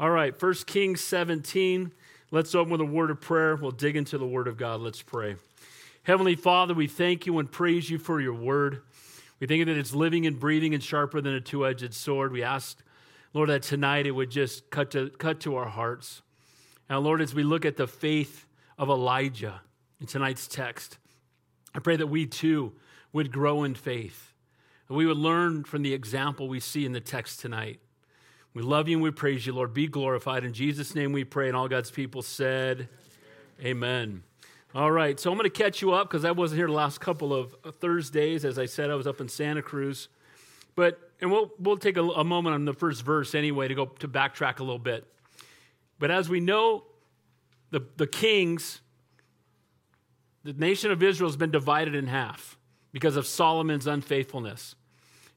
All right, 1 Kings 17. Let's open with a word of prayer. We'll dig into the word of God. Let's pray. Heavenly Father, we thank you and praise you for your word. We thank you that it's living and breathing and sharper than a two edged sword. We ask, Lord, that tonight it would just cut to, cut to our hearts. Now, Lord, as we look at the faith of Elijah in tonight's text, I pray that we too would grow in faith, and we would learn from the example we see in the text tonight. We love you and we praise you, Lord. Be glorified. In Jesus' name we pray. And all God's people said, Amen. All right, so I'm going to catch you up because I wasn't here the last couple of uh, Thursdays. As I said, I was up in Santa Cruz. But, and we'll, we'll take a, a moment on the first verse anyway to go to backtrack a little bit. But as we know, the, the kings, the nation of Israel has been divided in half because of Solomon's unfaithfulness.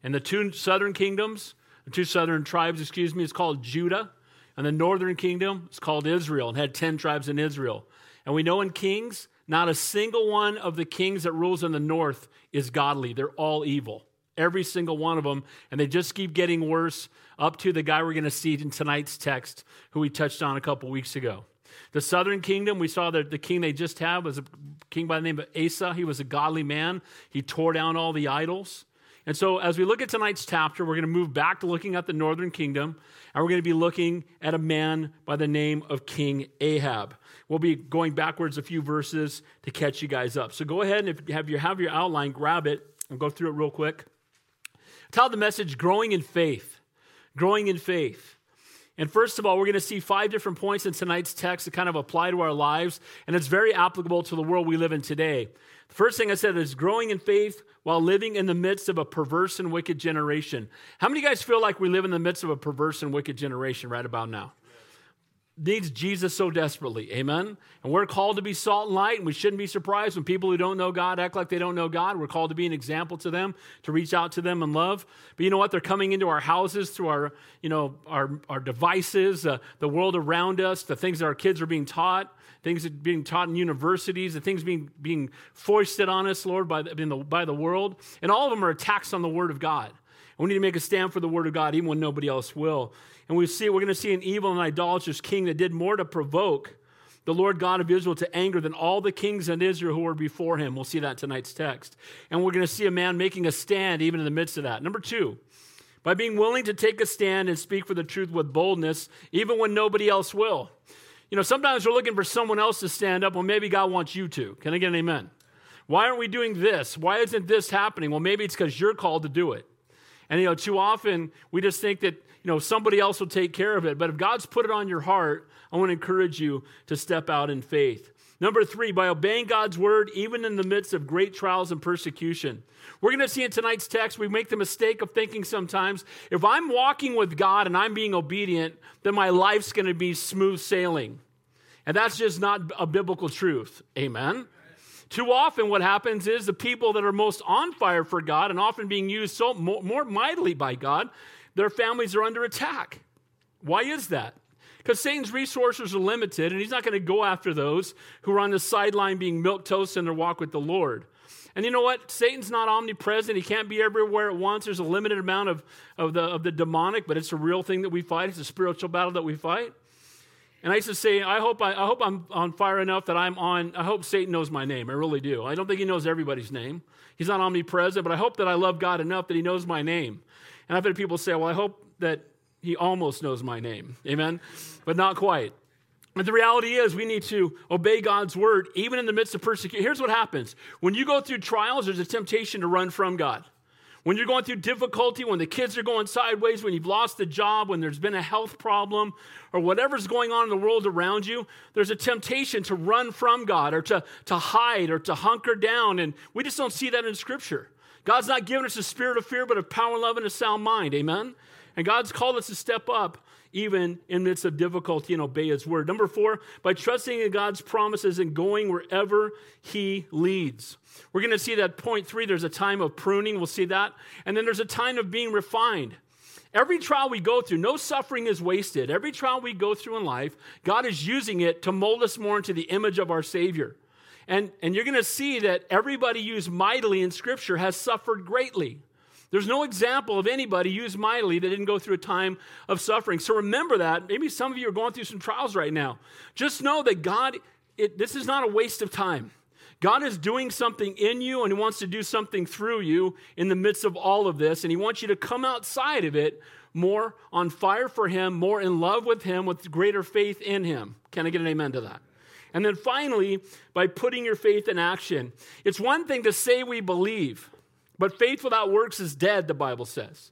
And the two southern kingdoms, the two southern tribes, excuse me, is called Judah. And the northern kingdom is called Israel and had 10 tribes in Israel. And we know in Kings, not a single one of the kings that rules in the north is godly. They're all evil. Every single one of them. And they just keep getting worse up to the guy we're going to see in tonight's text, who we touched on a couple weeks ago. The southern kingdom, we saw that the king they just had was a king by the name of Asa. He was a godly man. He tore down all the idols. And so, as we look at tonight's chapter, we're going to move back to looking at the northern kingdom, and we're going to be looking at a man by the name of King Ahab. We'll be going backwards a few verses to catch you guys up. So, go ahead and if you have your, have your outline, grab it and go through it real quick. Tell the message growing in faith. Growing in faith. And first of all, we're going to see five different points in tonight's text that kind of apply to our lives, and it's very applicable to the world we live in today. First thing I said is growing in faith while living in the midst of a perverse and wicked generation. How many guys feel like we live in the midst of a perverse and wicked generation right about now? Needs Jesus so desperately. Amen. And we're called to be salt and light, and we shouldn't be surprised when people who don't know God act like they don't know God. We're called to be an example to them, to reach out to them in love. But you know what? They're coming into our houses through our, you know, our, our devices, uh, the world around us, the things that our kids are being taught, things that are being taught in universities, the things being being foisted on us, Lord, by the, the, by the world. And all of them are attacks on the Word of God. We need to make a stand for the Word of God, even when nobody else will. And we see, we're going to see an evil and idolatrous king that did more to provoke the Lord God of Israel to anger than all the kings in Israel who were before him. We'll see that tonight's text. And we're going to see a man making a stand even in the midst of that. Number two, by being willing to take a stand and speak for the truth with boldness, even when nobody else will. You know, sometimes we're looking for someone else to stand up. Well, maybe God wants you to. Can I get an amen? Why aren't we doing this? Why isn't this happening? Well, maybe it's because you're called to do it. And, you know, too often we just think that, you know, somebody else will take care of it. But if God's put it on your heart, I want to encourage you to step out in faith. Number three, by obeying God's word, even in the midst of great trials and persecution. We're going to see in tonight's text, we make the mistake of thinking sometimes if I'm walking with God and I'm being obedient, then my life's going to be smooth sailing. And that's just not a biblical truth. Amen. Too often, what happens is the people that are most on fire for God and often being used so more, more mightily by God, their families are under attack. Why is that? Because Satan's resources are limited, and he's not going to go after those who are on the sideline being milk toast in their walk with the Lord. And you know what? Satan's not omnipresent. He can't be everywhere at once. There's a limited amount of, of, the, of the demonic, but it's a real thing that we fight. It's a spiritual battle that we fight. And I used to say, I hope, I, I, hope I'm on fire enough that I'm on, I hope Satan knows my name. I really do. I don't think he knows everybody's name. He's not omnipresent, but I hope that I love God enough that he knows my name. And I've had people say, well, I hope that he almost knows my name. Amen? But not quite. But the reality is, we need to obey God's word even in the midst of persecution. Here's what happens when you go through trials, there's a temptation to run from God. When you're going through difficulty, when the kids are going sideways, when you've lost a job, when there's been a health problem, or whatever's going on in the world around you, there's a temptation to run from God or to, to hide or to hunker down. And we just don't see that in Scripture. God's not given us a spirit of fear, but of power, love, and a sound mind. Amen? And God's called us to step up even in midst of difficulty and obey his word. Number four, by trusting in God's promises and going wherever he leads. We're going to see that point three, there's a time of pruning. We'll see that. And then there's a time of being refined. Every trial we go through, no suffering is wasted. Every trial we go through in life, God is using it to mold us more into the image of our Savior. And, and you're going to see that everybody used mightily in Scripture has suffered greatly. There's no example of anybody used mightily that didn't go through a time of suffering. So remember that. Maybe some of you are going through some trials right now. Just know that God, it, this is not a waste of time. God is doing something in you and He wants to do something through you in the midst of all of this. And He wants you to come outside of it more on fire for Him, more in love with Him, with greater faith in Him. Can I get an amen to that? And then finally, by putting your faith in action. It's one thing to say we believe, but faith without works is dead, the Bible says.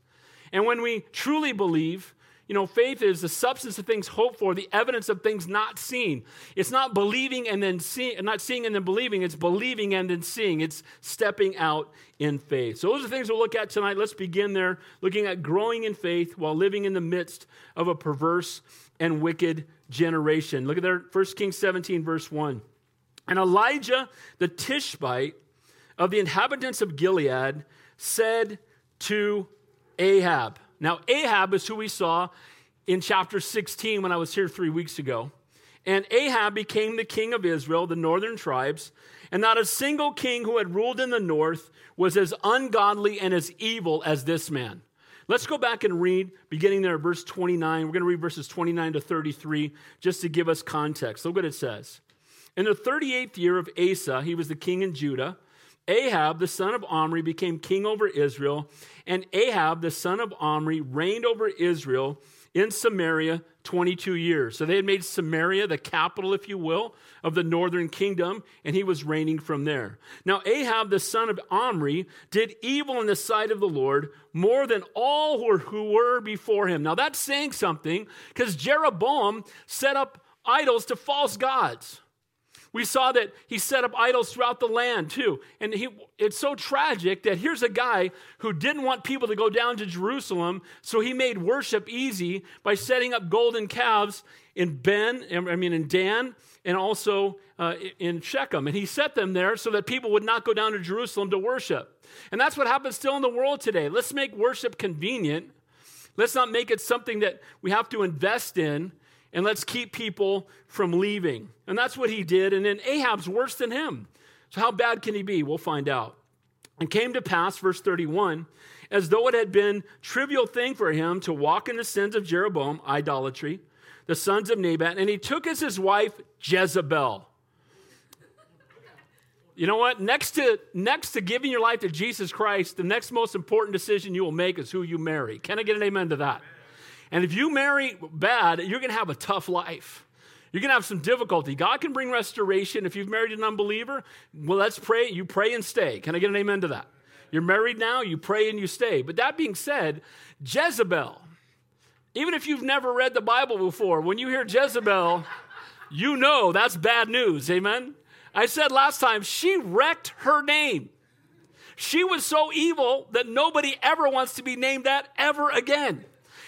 And when we truly believe, you know, faith is the substance of things hoped for, the evidence of things not seen. It's not believing and then seeing, not seeing and then believing. It's believing and then seeing. It's stepping out in faith. So those are the things we'll look at tonight. Let's begin there, looking at growing in faith while living in the midst of a perverse and wicked generation. Look at there, 1 Kings 17, verse 1. And Elijah the Tishbite of the inhabitants of Gilead said to Ahab. Now, Ahab is who we saw in chapter 16 when I was here three weeks ago. And Ahab became the king of Israel, the northern tribes, and not a single king who had ruled in the north was as ungodly and as evil as this man. Let's go back and read, beginning there verse 29. We're going to read verses 29 to 33 just to give us context. Look what it says. In the 38th year of Asa, he was the king in Judah. Ahab, the son of Omri, became king over Israel, and Ahab, the son of Omri, reigned over Israel in Samaria 22 years. So they had made Samaria the capital, if you will, of the northern kingdom, and he was reigning from there. Now, Ahab, the son of Omri, did evil in the sight of the Lord more than all who were, before him. Now, that's saying something because Jeroboam set up idols to false gods. We saw that he set up idols throughout the land too. And he, it's so tragic that here's a guy who didn't want people to go down to Jerusalem, so he made worship easy by setting up golden calves in Ben, I mean in Dan, and also uh, in Shechem. And he set them there so that people would not go down to Jerusalem to worship. And that's what happens still in the world today. Let's make worship convenient. Let's not make it something that we have to invest in and let's keep people from leaving. And that's what he did. And then Ahab's worse than him. So, how bad can he be? We'll find out. And came to pass, verse 31, as though it had been trivial thing for him to walk in the sins of Jeroboam, idolatry, the sons of Nebat, and he took as his wife Jezebel. You know what? Next to, next to giving your life to Jesus Christ, the next most important decision you will make is who you marry. Can I get an amen to that? And if you marry bad, you're going to have a tough life. You're going to have some difficulty. God can bring restoration. If you've married an unbeliever, well, let's pray. You pray and stay. Can I get an amen to that? You're married now, you pray and you stay. But that being said, Jezebel, even if you've never read the Bible before, when you hear Jezebel, you know that's bad news. Amen? I said last time, she wrecked her name. She was so evil that nobody ever wants to be named that ever again.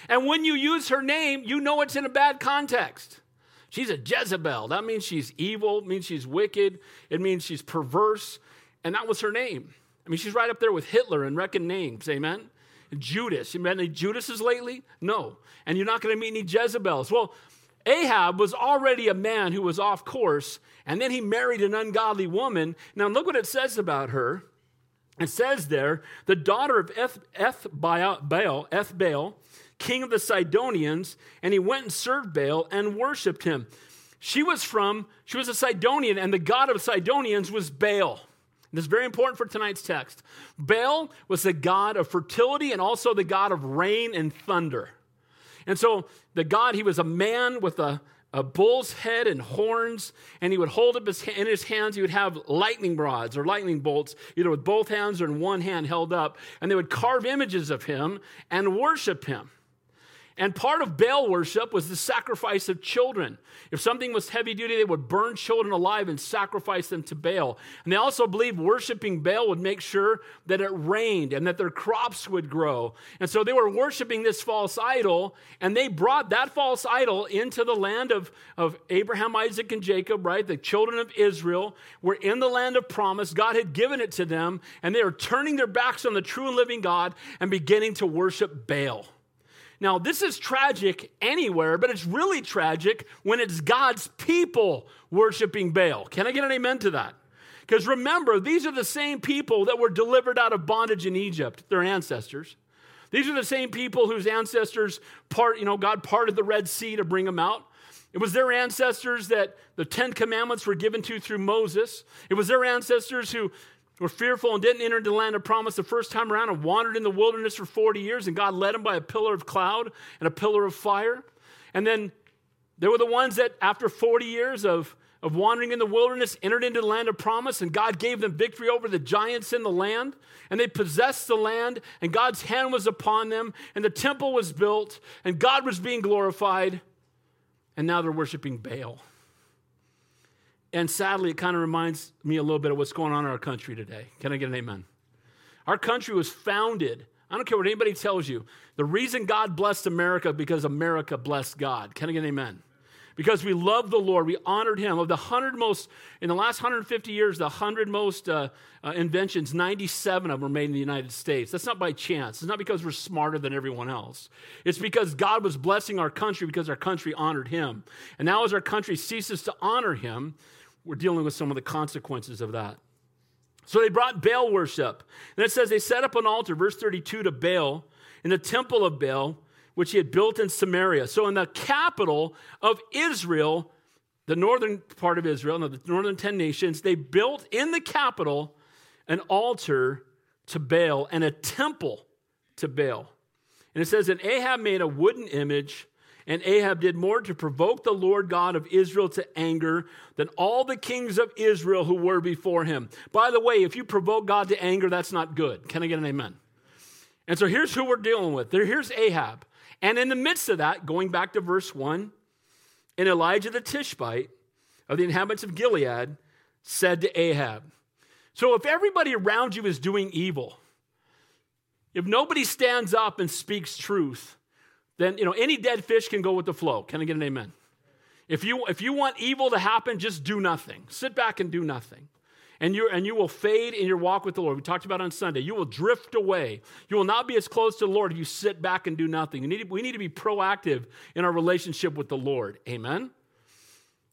And when you use her name, you know it's in a bad context. She's a Jezebel. That means she's evil, means she's wicked, it means she's perverse. And that was her name. I mean, she's right up there with Hitler and reckon names, amen? Judas. You met any Judases lately? No. And you're not going to meet any Jezebels. Well, Ahab was already a man who was off course, and then he married an ungodly woman. Now, look what it says about her. It says there, the daughter of Eth, Eth Baal, Eth Baal, king of the Sidonians, and he went and served Baal and worshiped him. She was from, she was a Sidonian, and the god of Sidonians was Baal. This is very important for tonight's text. Baal was the god of fertility and also the god of rain and thunder. And so the god, he was a man with a, a bull's head and horns, and he would hold up his, in his hands, he would have lightning rods or lightning bolts, either with both hands or in one hand held up, and they would carve images of him and worship him. And part of Baal worship was the sacrifice of children. If something was heavy duty, they would burn children alive and sacrifice them to Baal. And they also believed worshiping Baal would make sure that it rained and that their crops would grow. And so they were worshiping this false idol, and they brought that false idol into the land of, of Abraham, Isaac, and Jacob, right? The children of Israel were in the land of promise. God had given it to them, and they were turning their backs on the true and living God and beginning to worship Baal. Now, this is tragic anywhere, but it's really tragic when it's God's people worshiping Baal. Can I get an amen to that? Because remember, these are the same people that were delivered out of bondage in Egypt, their ancestors. These are the same people whose ancestors part, you know, God parted the Red Sea to bring them out. It was their ancestors that the Ten Commandments were given to through Moses. It was their ancestors who were fearful and didn't enter the land of promise the first time around and wandered in the wilderness for 40 years, and God led them by a pillar of cloud and a pillar of fire. And then there were the ones that, after 40 years of, of wandering in the wilderness, entered into the land of promise, and God gave them victory over the giants in the land. And they possessed the land, and God's hand was upon them, and the temple was built, and God was being glorified. And now they're worshiping Baal. And sadly, it kind of reminds me a little bit of what's going on in our country today. Can I get an amen? Our country was founded, I don't care what anybody tells you, the reason God blessed America because America blessed God. Can I get an amen? Because we love the Lord, we honored Him. Of the hundred most, in the last 150 years, the hundred most uh, uh, inventions, 97 of them were made in the United States. That's not by chance. It's not because we're smarter than everyone else. It's because God was blessing our country because our country honored Him. And now, as our country ceases to honor Him, we're dealing with some of the consequences of that. So they brought Baal worship. And it says they set up an altar, verse 32, to Baal in the temple of Baal, which he had built in Samaria. So in the capital of Israel, the northern part of Israel, the northern 10 nations, they built in the capital an altar to Baal and a temple to Baal. And it says, And Ahab made a wooden image and Ahab did more to provoke the Lord God of Israel to anger than all the kings of Israel who were before him. By the way, if you provoke God to anger, that's not good. Can I get an amen? And so here's who we're dealing with. Here's Ahab. And in the midst of that, going back to verse 1, and Elijah the Tishbite of the inhabitants of Gilead said to Ahab, So if everybody around you is doing evil, if nobody stands up and speaks truth, then you know any dead fish can go with the flow. Can I get an amen? If you if you want evil to happen, just do nothing. Sit back and do nothing. And you and you will fade in your walk with the Lord. We talked about on Sunday. You will drift away. You will not be as close to the Lord if you sit back and do nothing. Need, we need to be proactive in our relationship with the Lord. Amen.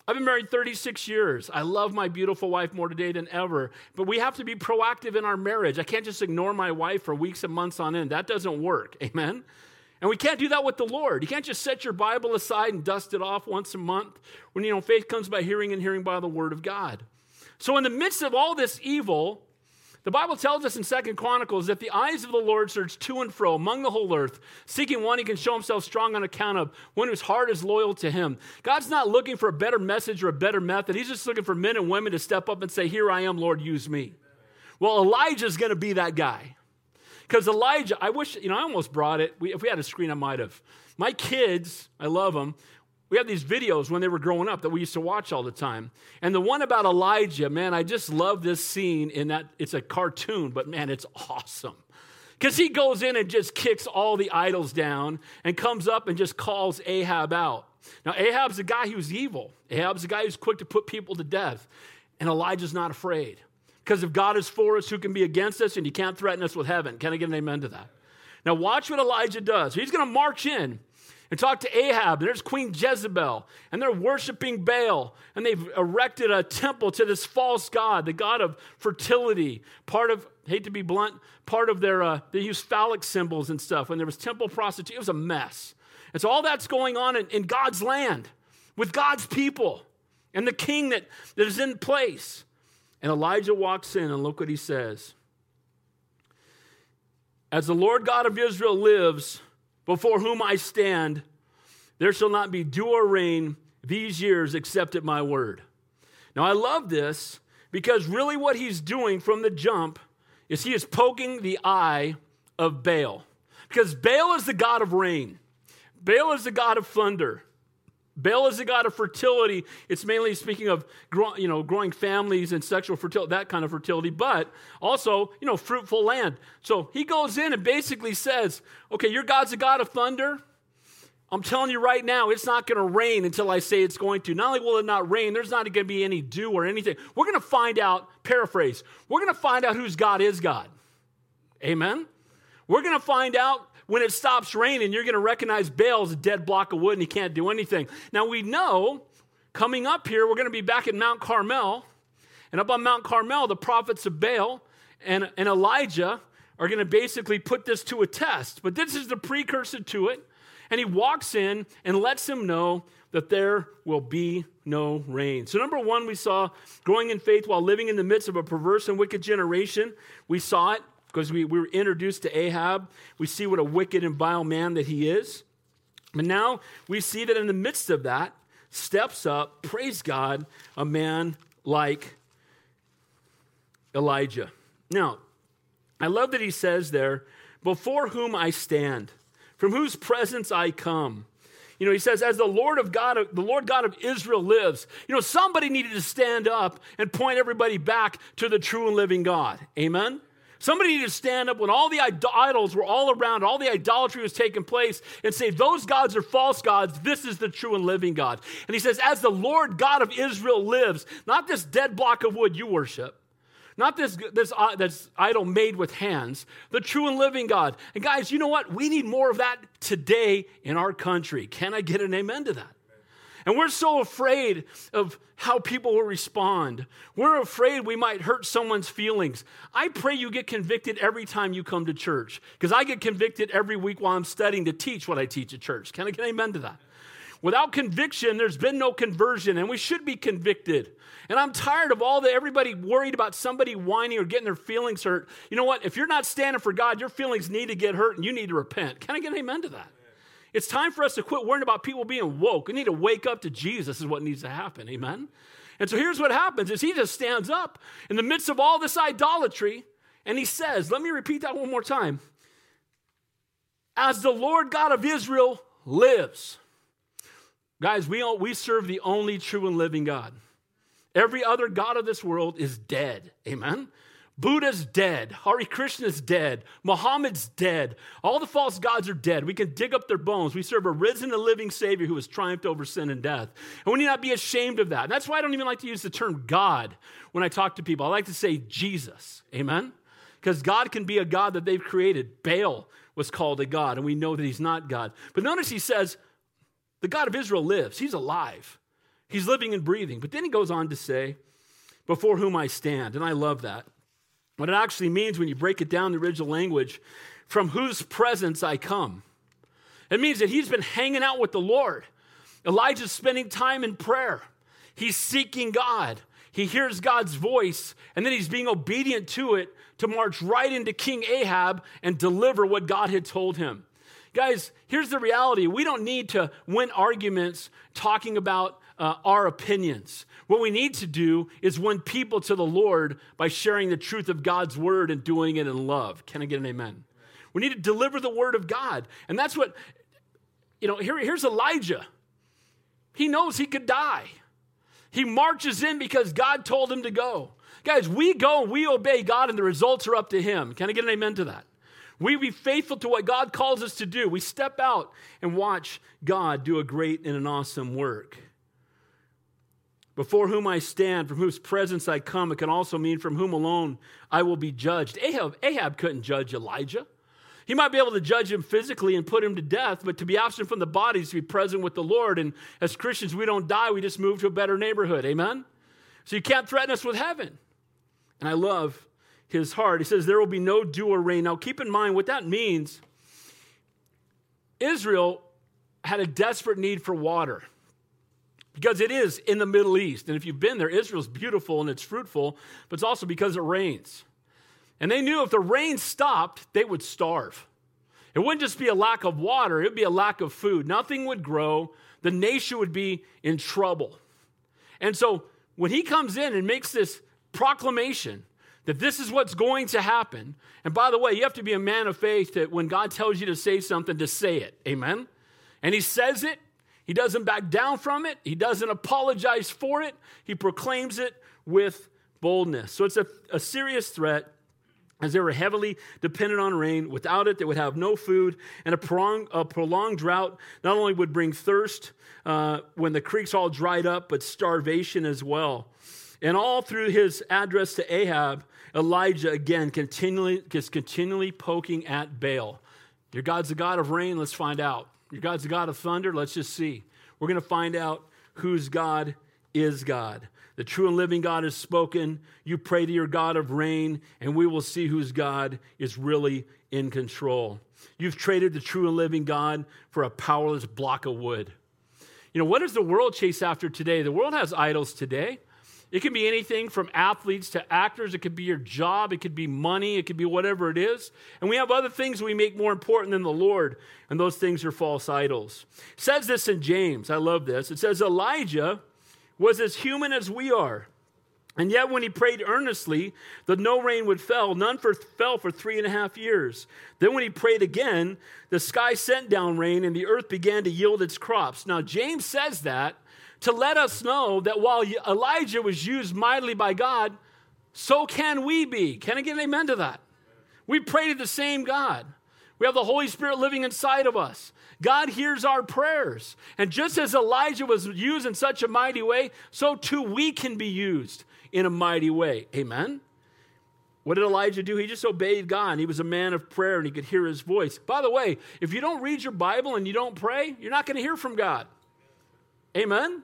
I've been married 36 years. I love my beautiful wife more today than ever. But we have to be proactive in our marriage. I can't just ignore my wife for weeks and months on end. That doesn't work. Amen. And we can't do that with the Lord. You can't just set your Bible aside and dust it off once a month when you know faith comes by hearing and hearing by the word of God. So in the midst of all this evil, the Bible tells us in Second Chronicles that the eyes of the Lord search to and fro among the whole earth, seeking one he can show himself strong on account of, one whose heart is loyal to him. God's not looking for a better message or a better method. He's just looking for men and women to step up and say, Here I am, Lord, use me. Well, Elijah's going to be that guy. Because Elijah, I wish, you know, I almost brought it. We, if we had a screen, I might have. My kids, I love them. We have these videos when they were growing up that we used to watch all the time. And the one about Elijah, man, I just love this scene in that it's a cartoon, but man, it's awesome. Because he goes in and just kicks all the idols down and comes up and just calls Ahab out. Now, Ahab's a guy who's evil. Ahab's a guy who's quick to put people to death. And Elijah's not afraid. Because if God is for us, who can be against us? And you can't threaten us with heaven. Can I get an amen to that? Now, watch what Elijah does. He's going to march in and talk to Ahab. And there's Queen Jezebel, and they're worshiping Baal, and they've erected a temple to this false god, the god of fertility. Part of, hate to be blunt, part of their, uh, they use phallic symbols and stuff. When there was temple prostitution, it was a mess. And so all that's going on in, in God's land with God's people and the king that, that is in place. And Elijah walks in, and look what he says. As the Lord God of Israel lives, before whom I stand, there shall not be dew or rain these years except at my word. Now, I love this because really what he's doing from the jump is he is poking the eye of Baal. Because Baal is the God of rain, Baal is the God of thunder. Baal is the god of fertility. It's mainly speaking of grow, you know, growing families and sexual fertility, that kind of fertility, but also, you know, fruitful land. So he goes in and basically says, okay, your God's a God of thunder. I'm telling you right now, it's not going to rain until I say it's going to. Not only will it not rain, there's not going to be any dew or anything. We're going to find out, paraphrase, we're going to find out whose God is God. Amen? We're going to find out when it stops raining, you're going to recognize Baal's a dead block of wood and he can't do anything. Now we know coming up here, we're going to be back at Mount Carmel. And up on Mount Carmel, the prophets of Baal and, and Elijah are going to basically put this to a test. But this is the precursor to it. And he walks in and lets him know that there will be no rain. So, number one, we saw growing in faith while living in the midst of a perverse and wicked generation. We saw it because we, we were introduced to Ahab. We see what a wicked and vile man that he is. But now we see that in the midst of that, steps up, praise God, a man like Elijah. Now, I love that he says there, before whom I stand, from whose presence I come. You know, he says, as the Lord of God, the Lord God of Israel lives. You know, somebody needed to stand up and point everybody back to the true and living God. Amen? Somebody needed to stand up when all the idols were all around, all the idolatry was taking place, and say, Those gods are false gods. This is the true and living God. And he says, As the Lord God of Israel lives, not this dead block of wood you worship, not this, this, uh, this idol made with hands, the true and living God. And guys, you know what? We need more of that today in our country. Can I get an amen to that? And we're so afraid of how people will respond. We're afraid we might hurt someone's feelings. I pray you get convicted every time you come to church because I get convicted every week while I'm studying to teach what I teach at church. Can I get amen to that? Without conviction, there's been no conversion, and we should be convicted. And I'm tired of all the everybody worried about somebody whining or getting their feelings hurt. You know what? If you're not standing for God, your feelings need to get hurt and you need to repent. Can I get amen to that? It's time for us to quit worrying about people being woke. We need to wake up to Jesus is what needs to happen. Amen. And so here's what happens is he just stands up in the midst of all this idolatry and he says, let me repeat that one more time. As the Lord God of Israel lives. Guys, we, all, we serve the only true and living God. Every other God of this world is dead. Amen. Buddha's dead. Hare Krishna's dead. Muhammad's dead. All the false gods are dead. We can dig up their bones. We serve a risen and living Savior who has triumphed over sin and death. And we need not be ashamed of that. And that's why I don't even like to use the term God when I talk to people. I like to say Jesus. Amen? Because God can be a God that they've created. Baal was called a God, and we know that he's not God. But notice he says, the God of Israel lives. He's alive. He's living and breathing. But then he goes on to say, before whom I stand. And I love that. What it actually means when you break it down the original language, from whose presence I come. It means that he's been hanging out with the Lord. Elijah's spending time in prayer. He's seeking God. He hears God's voice, and then he's being obedient to it to march right into King Ahab and deliver what God had told him. Guys, here's the reality we don't need to win arguments talking about uh, our opinions. What we need to do is win people to the Lord by sharing the truth of God's word and doing it in love. Can I get an amen? We need to deliver the word of God. And that's what, you know, here, here's Elijah. He knows he could die. He marches in because God told him to go. Guys, we go, we obey God, and the results are up to him. Can I get an amen to that? We be faithful to what God calls us to do. We step out and watch God do a great and an awesome work. Before whom I stand, from whose presence I come, it can also mean from whom alone I will be judged. Ahab, Ahab couldn't judge Elijah. He might be able to judge him physically and put him to death, but to be absent from the body is to be present with the Lord. And as Christians, we don't die, we just move to a better neighborhood. Amen? So you can't threaten us with heaven. And I love his heart. He says, There will be no dew or rain. Now keep in mind what that means. Israel had a desperate need for water because it is in the Middle East. And if you've been there, Israel's beautiful and it's fruitful, but it's also because it rains. And they knew if the rain stopped, they would starve. It wouldn't just be a lack of water, it would be a lack of food. Nothing would grow. The nation would be in trouble. And so when he comes in and makes this proclamation that this is what's going to happen, and by the way, you have to be a man of faith that when God tells you to say something, to say it. Amen? And he says it, he doesn't back down from it, he doesn't apologize for it, he proclaims it with boldness. So it's a, a serious threat as they were heavily dependent on rain. Without it, they would have no food, and a prolonged, a prolonged drought not only would bring thirst uh, when the creeks all dried up, but starvation as well. And all through his address to Ahab, Elijah again continually is continually poking at Baal. Your God's the God of rain. Let's find out. Your God's God of thunder. Let's just see. We're going to find out whose God is God. The true and living God has spoken. You pray to your God of rain, and we will see whose God is really in control. You've traded the true and living God for a powerless block of wood. You know, what does the world chase after today? The world has idols today. It can be anything from athletes to actors. It could be your job. It could be money. It could be whatever it is. And we have other things we make more important than the Lord, and those things are false idols. It says this in James. I love this. It says Elijah was as human as we are. And yet, when he prayed earnestly that no rain would fall, none for, fell for three and a half years. Then, when he prayed again, the sky sent down rain and the earth began to yield its crops. Now, James says that to let us know that while Elijah was used mightily by God, so can we be. Can I get an amen to that? We pray to the same God. We have the Holy Spirit living inside of us. God hears our prayers. And just as Elijah was used in such a mighty way, so too we can be used in a mighty way. Amen? What did Elijah do? He just obeyed God. He was a man of prayer and he could hear his voice. By the way, if you don't read your Bible and you don't pray, you're not going to hear from God. Amen?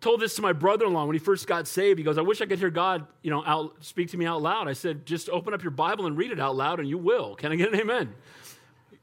Told this to my brother-in-law when he first got saved. He goes, "I wish I could hear God, you know, out, speak to me out loud." I said, "Just open up your Bible and read it out loud, and you will." Can I get an amen?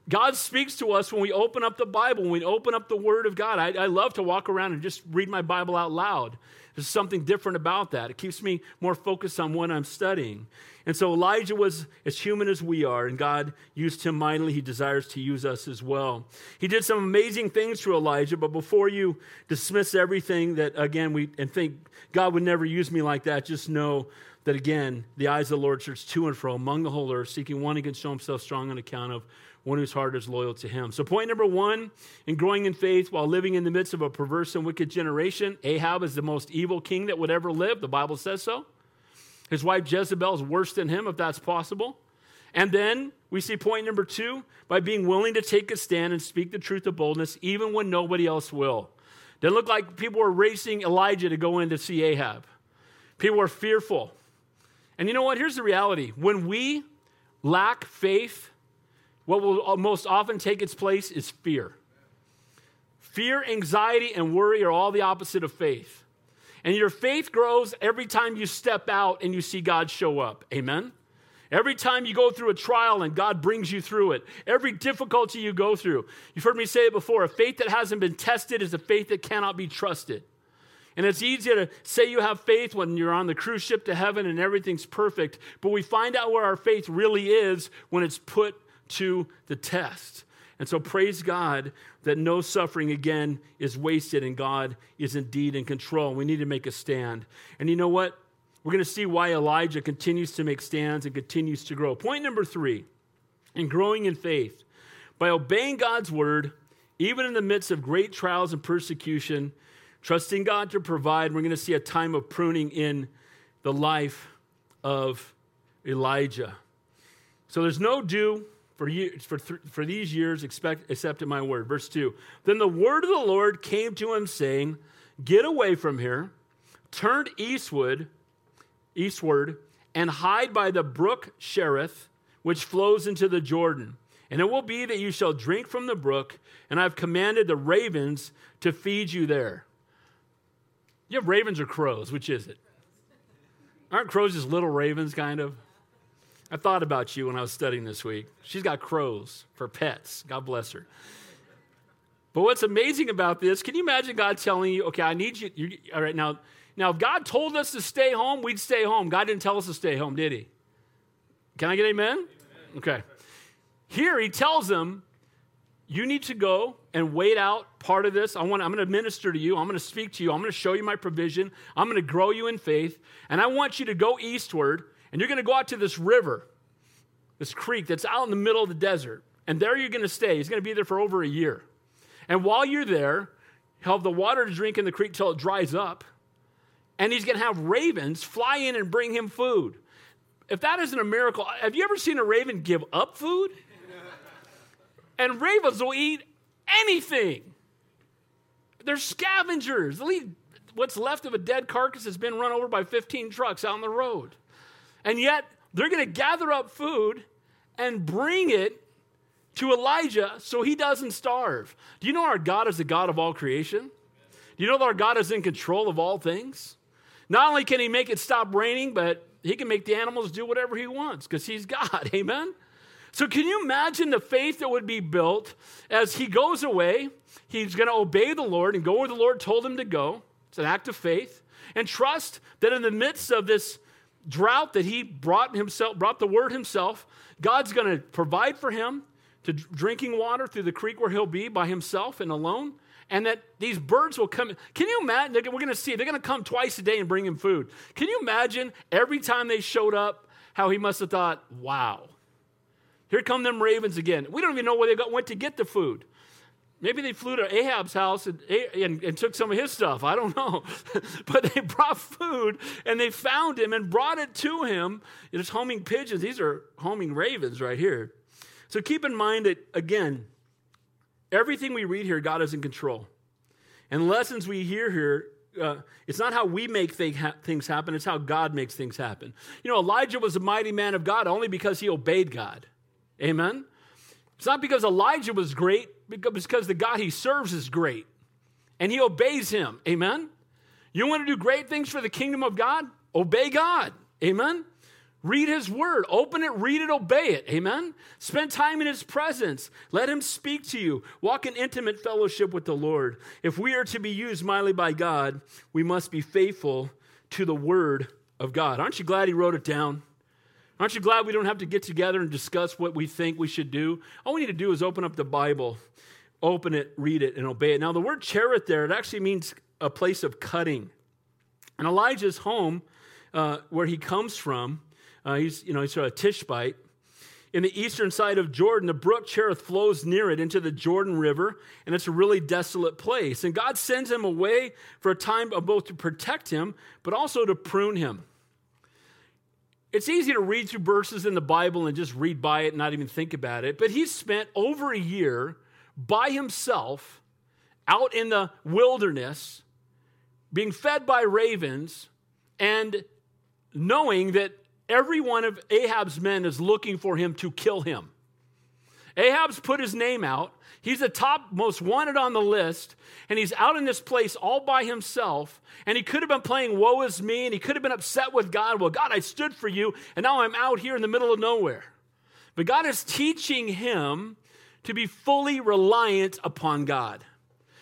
God speaks to us when we open up the Bible, when we open up the Word of God. I, I love to walk around and just read my Bible out loud. There's something different about that. It keeps me more focused on what I'm studying. And so Elijah was as human as we are, and God used him mightily. He desires to use us as well. He did some amazing things through Elijah, but before you dismiss everything that, again, we and think God would never use me like that, just know that, again, the eyes of the Lord search to and fro among the whole earth, seeking one who can show himself strong on account of one whose heart is loyal to him. So, point number one in growing in faith while living in the midst of a perverse and wicked generation, Ahab is the most evil king that would ever live. The Bible says so. His wife Jezebel is worse than him, if that's possible. And then we see point number two by being willing to take a stand and speak the truth of boldness, even when nobody else will. Didn't look like people were racing Elijah to go in to see Ahab. People were fearful. And you know what? Here's the reality when we lack faith, what will most often take its place is fear. Fear, anxiety, and worry are all the opposite of faith. And your faith grows every time you step out and you see God show up. Amen? Every time you go through a trial and God brings you through it, every difficulty you go through. You've heard me say it before a faith that hasn't been tested is a faith that cannot be trusted. And it's easy to say you have faith when you're on the cruise ship to heaven and everything's perfect, but we find out where our faith really is when it's put to the test. And so praise God that no suffering again is wasted and God is indeed in control. We need to make a stand. And you know what? We're going to see why Elijah continues to make stands and continues to grow. Point number three in growing in faith, by obeying God's word, even in the midst of great trials and persecution, trusting God to provide, we're going to see a time of pruning in the life of Elijah. So there's no dew for, for, th- for these years expect, accepted my word. Verse 2 Then the word of the Lord came to him, saying, Get away from here, turn eastward, eastward, and hide by the brook Cherith, which flows into the Jordan. And it will be that you shall drink from the brook, and I've commanded the ravens to feed you there. You have ravens or crows? Which is it? Aren't crows just little ravens, kind of? I thought about you when I was studying this week. She's got crows for pets. God bless her. But what's amazing about this, can you imagine God telling you, okay, I need you, you all right, now, now if God told us to stay home, we'd stay home. God didn't tell us to stay home, did he? Can I get amen? amen. Okay. Here he tells them, you need to go and wait out part of this. I want, I'm going to minister to you. I'm going to speak to you. I'm going to show you my provision. I'm going to grow you in faith. And I want you to go eastward and you're going to go out to this river, this creek that's out in the middle of the desert. And there you're going to stay. He's going to be there for over a year. And while you're there, he'll have the water to drink in the creek till it dries up. And he's going to have ravens fly in and bring him food. If that isn't a miracle, have you ever seen a raven give up food? And ravens will eat anything. They're scavengers. They'll eat what's left of a dead carcass that's been run over by 15 trucks out on the road. And yet, they're going to gather up food and bring it to Elijah so he doesn't starve. Do you know our God is the God of all creation? Do you know that our God is in control of all things? Not only can he make it stop raining, but he can make the animals do whatever he wants because he's God. Amen? So, can you imagine the faith that would be built as he goes away? He's going to obey the Lord and go where the Lord told him to go. It's an act of faith. And trust that in the midst of this drought that he brought himself, brought the word himself, God's going to provide for him to drinking water through the creek where he'll be by himself and alone and that these birds will come. Can you imagine? We're going to see, they're going to come twice a day and bring him food. Can you imagine every time they showed up, how he must have thought, wow, here come them ravens again. We don't even know where they got, went to get the food. Maybe they flew to Ahab's house and, and, and took some of his stuff. I don't know. but they brought food and they found him and brought it to him. It's homing pigeons. These are homing ravens right here. So keep in mind that, again, Everything we read here, God is in control. And lessons we hear here, uh, it's not how we make things happen, it's how God makes things happen. You know, Elijah was a mighty man of God only because he obeyed God. Amen? It's not because Elijah was great, because the God he serves is great. And he obeys him. Amen? You want to do great things for the kingdom of God? Obey God. Amen? Read his word. Open it, read it, obey it. Amen? Spend time in his presence. Let him speak to you. Walk in intimate fellowship with the Lord. If we are to be used mightily by God, we must be faithful to the word of God. Aren't you glad he wrote it down? Aren't you glad we don't have to get together and discuss what we think we should do? All we need to do is open up the Bible, open it, read it, and obey it. Now, the word Cherith there, it actually means a place of cutting. And Elijah's home, uh, where he comes from, uh, he's, you know, he's sort of a Tishbite. In the eastern side of Jordan, the brook Cherith flows near it into the Jordan River, and it's a really desolate place. And God sends him away for a time both to protect him, but also to prune him. It's easy to read through verses in the Bible and just read by it and not even think about it, but he spent over a year by himself out in the wilderness, being fed by ravens, and knowing that every one of Ahab's men is looking for him to kill him. Ahab's put his name out. He's the top most wanted on the list, and he's out in this place all by himself. And he could have been playing woe is me, and he could have been upset with God. Well, God, I stood for you, and now I'm out here in the middle of nowhere. But God is teaching him to be fully reliant upon God.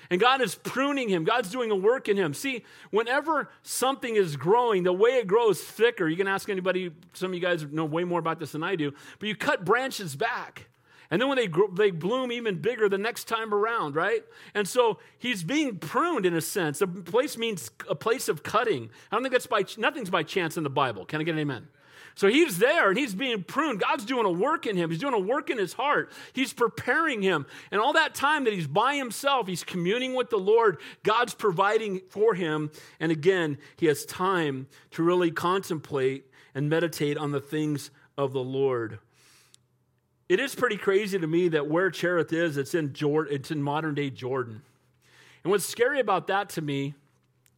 And God is pruning him. God's doing a work in him. See, whenever something is growing, the way it grows thicker, you can ask anybody, some of you guys know way more about this than I do, but you cut branches back. And then when they, grow, they bloom even bigger the next time around, right? And so he's being pruned in a sense. A place means a place of cutting. I don't think that's by, nothing's by chance in the Bible. Can I get an amen? So he's there and he's being pruned. God's doing a work in him. He's doing a work in his heart. He's preparing him. And all that time that he's by himself, he's communing with the Lord. God's providing for him. And again, he has time to really contemplate and meditate on the things of the Lord. It is pretty crazy to me that where Cherith is, it's in Jordan, it's in modern day Jordan. And what's scary about that to me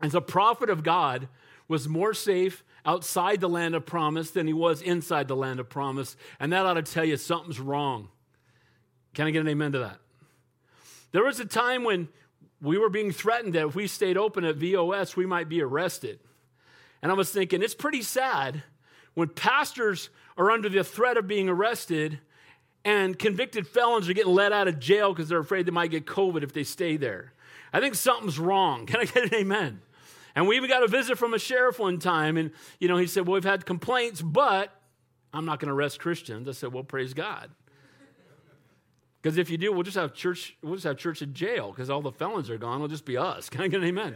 is a prophet of God was more safe outside the land of promise than he was inside the land of promise. And that ought to tell you something's wrong. Can I get an amen to that? There was a time when we were being threatened that if we stayed open at VOS, we might be arrested. And I was thinking, it's pretty sad when pastors are under the threat of being arrested and convicted felons are getting let out of jail because they're afraid they might get COVID if they stay there. I think something's wrong. Can I get an amen? And we even got a visit from a sheriff one time, and you know, he said, Well, we've had complaints, but I'm not going to arrest Christians. I said, Well, praise God. Because if you do, we'll just have church, we'll just have church in jail because all the felons are gone. It'll just be us. Can I get an amen?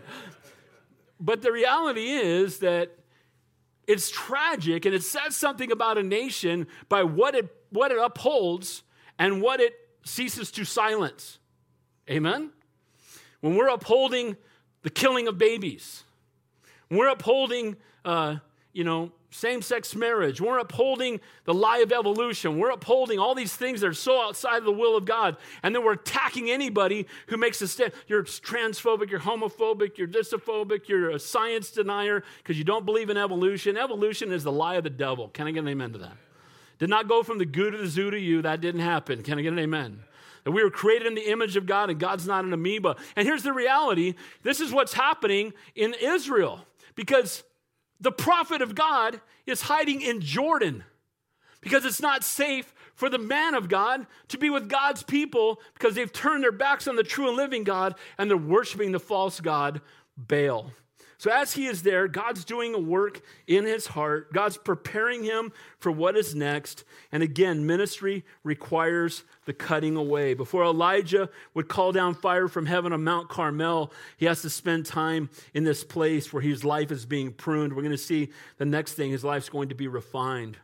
but the reality is that it's tragic and it says something about a nation by what it what it upholds and what it ceases to silence. Amen? When we're upholding the killing of babies, we're upholding, uh, you know, same sex marriage. We're upholding the lie of evolution. We're upholding all these things that are so outside of the will of God. And then we're attacking anybody who makes a stand. You're transphobic, you're homophobic, you're dystophobic, you're a science denier because you don't believe in evolution. Evolution is the lie of the devil. Can I get an amen to that? Did not go from the goo to the zoo to you. That didn't happen. Can I get an amen? that we were created in the image of God and God's not an amoeba. And here's the reality this is what's happening in Israel because the prophet of God is hiding in Jordan because it's not safe for the man of God to be with God's people because they've turned their backs on the true and living God and they're worshiping the false God, Baal. So, as he is there, God's doing a work in his heart. God's preparing him for what is next. And again, ministry requires the cutting away. Before Elijah would call down fire from heaven on Mount Carmel, he has to spend time in this place where his life is being pruned. We're going to see the next thing his life's going to be refined.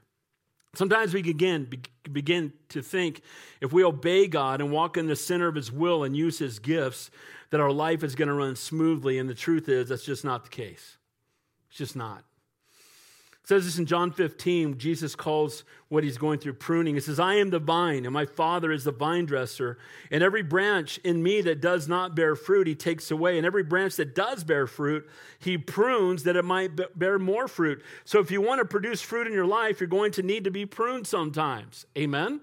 Sometimes we again begin to think if we obey God and walk in the center of His will and use His gifts, that our life is going to run smoothly. And the truth is, that's just not the case. It's just not. It says this in John 15. Jesus calls what he's going through pruning. He says, I am the vine, and my Father is the vine dresser. And every branch in me that does not bear fruit, he takes away. And every branch that does bear fruit, he prunes that it might bear more fruit. So if you want to produce fruit in your life, you're going to need to be pruned sometimes. Amen?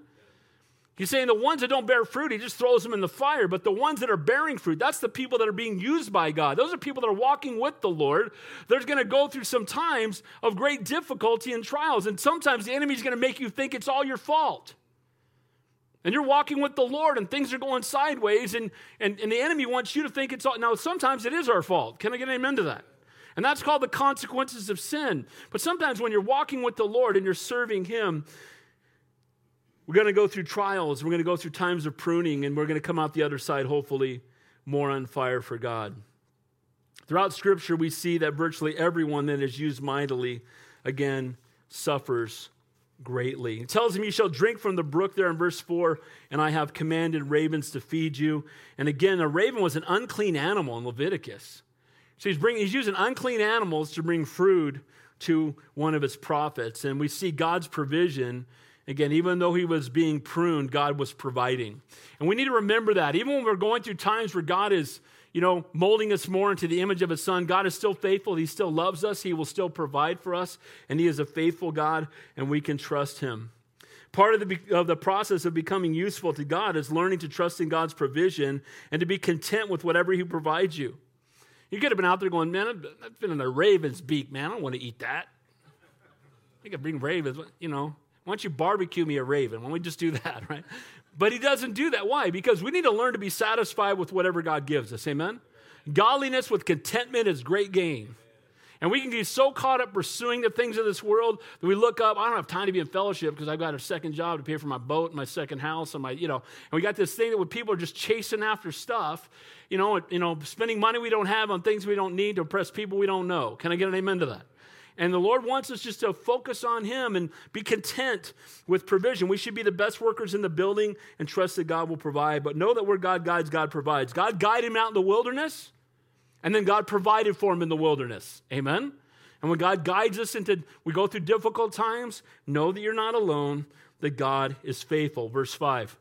He's saying the ones that don't bear fruit, he just throws them in the fire. But the ones that are bearing fruit, that's the people that are being used by God. Those are people that are walking with the Lord. They're going to go through some times of great difficulty and trials. And sometimes the enemy's going to make you think it's all your fault. And you're walking with the Lord and things are going sideways, and, and, and the enemy wants you to think it's all. Now, sometimes it is our fault. Can I get an amen to that? And that's called the consequences of sin. But sometimes when you're walking with the Lord and you're serving Him, we're going to go through trials, we're going to go through times of pruning, and we're going to come out the other side, hopefully, more on fire for God. Throughout Scripture, we see that virtually everyone that is used mightily, again, suffers greatly. It tells him, You shall drink from the brook there in verse 4, and I have commanded ravens to feed you. And again, a raven was an unclean animal in Leviticus. So he's, bringing, he's using unclean animals to bring food to one of his prophets. And we see God's provision Again, even though he was being pruned, God was providing. And we need to remember that. Even when we're going through times where God is, you know, molding us more into the image of his son, God is still faithful. He still loves us. He will still provide for us. And he is a faithful God, and we can trust him. Part of the, of the process of becoming useful to God is learning to trust in God's provision and to be content with whatever he provides you. You could have been out there going, man, I've been in a raven's beak, man. I don't want to eat that. I could bring ravens, you know. Why don't you barbecue me a raven? Why don't we just do that, right? But he doesn't do that. Why? Because we need to learn to be satisfied with whatever God gives us. Amen? Godliness with contentment is great gain. And we can get so caught up pursuing the things of this world that we look up. I don't have time to be in fellowship because I've got a second job to pay for my boat and my second house and my, you know. And we got this thing that when people are just chasing after stuff, you know, you know, spending money we don't have on things we don't need to impress people we don't know. Can I get an amen to that? And the Lord wants us just to focus on Him and be content with provision. We should be the best workers in the building and trust that God will provide. But know that where God guides, God provides. God guided him out in the wilderness, and then God provided for him in the wilderness. Amen? And when God guides us into, we go through difficult times, know that you're not alone, that God is faithful. Verse 5.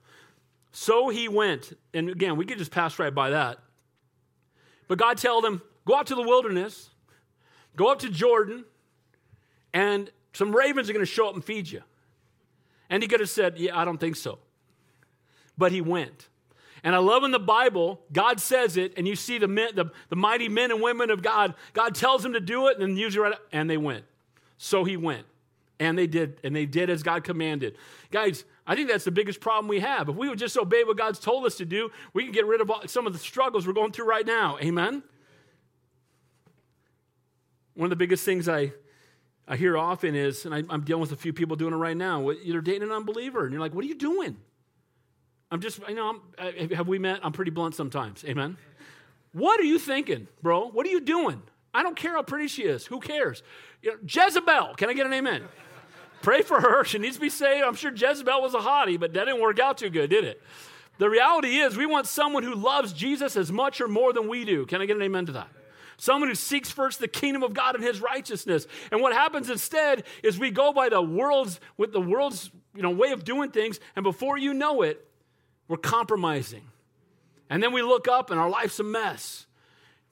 So he went, and again, we could just pass right by that. But God told him, Go out to the wilderness, go up to Jordan, and some ravens are going to show up and feed you. And he could have said, Yeah, I don't think so. But he went. And I love in the Bible, God says it, and you see the, men, the, the mighty men and women of God. God tells them to do it, and then usually right, and they went. So he went. And they did, and they did as God commanded. Guys, I think that's the biggest problem we have. If we would just obey what God's told us to do, we can get rid of all, some of the struggles we're going through right now. Amen? One of the biggest things I I hear often is, and I, am dealing with a few people doing it right now. You're dating an unbeliever, and you're like, "What are you doing?" I'm just, you know, I'm, have we met? I'm pretty blunt sometimes. Amen. What are you thinking, bro? What are you doing? I don't care how pretty she is. Who cares? You know, Jezebel. Can I get an amen? Pray for her. She needs to be saved. I'm sure Jezebel was a hottie, but that didn't work out too good, did it? The reality is, we want someone who loves Jesus as much or more than we do. Can I get an amen to that? Someone who seeks first the kingdom of God and his righteousness. And what happens instead is we go by the world's with the world's you know way of doing things, and before you know it, we're compromising. And then we look up and our life's a mess.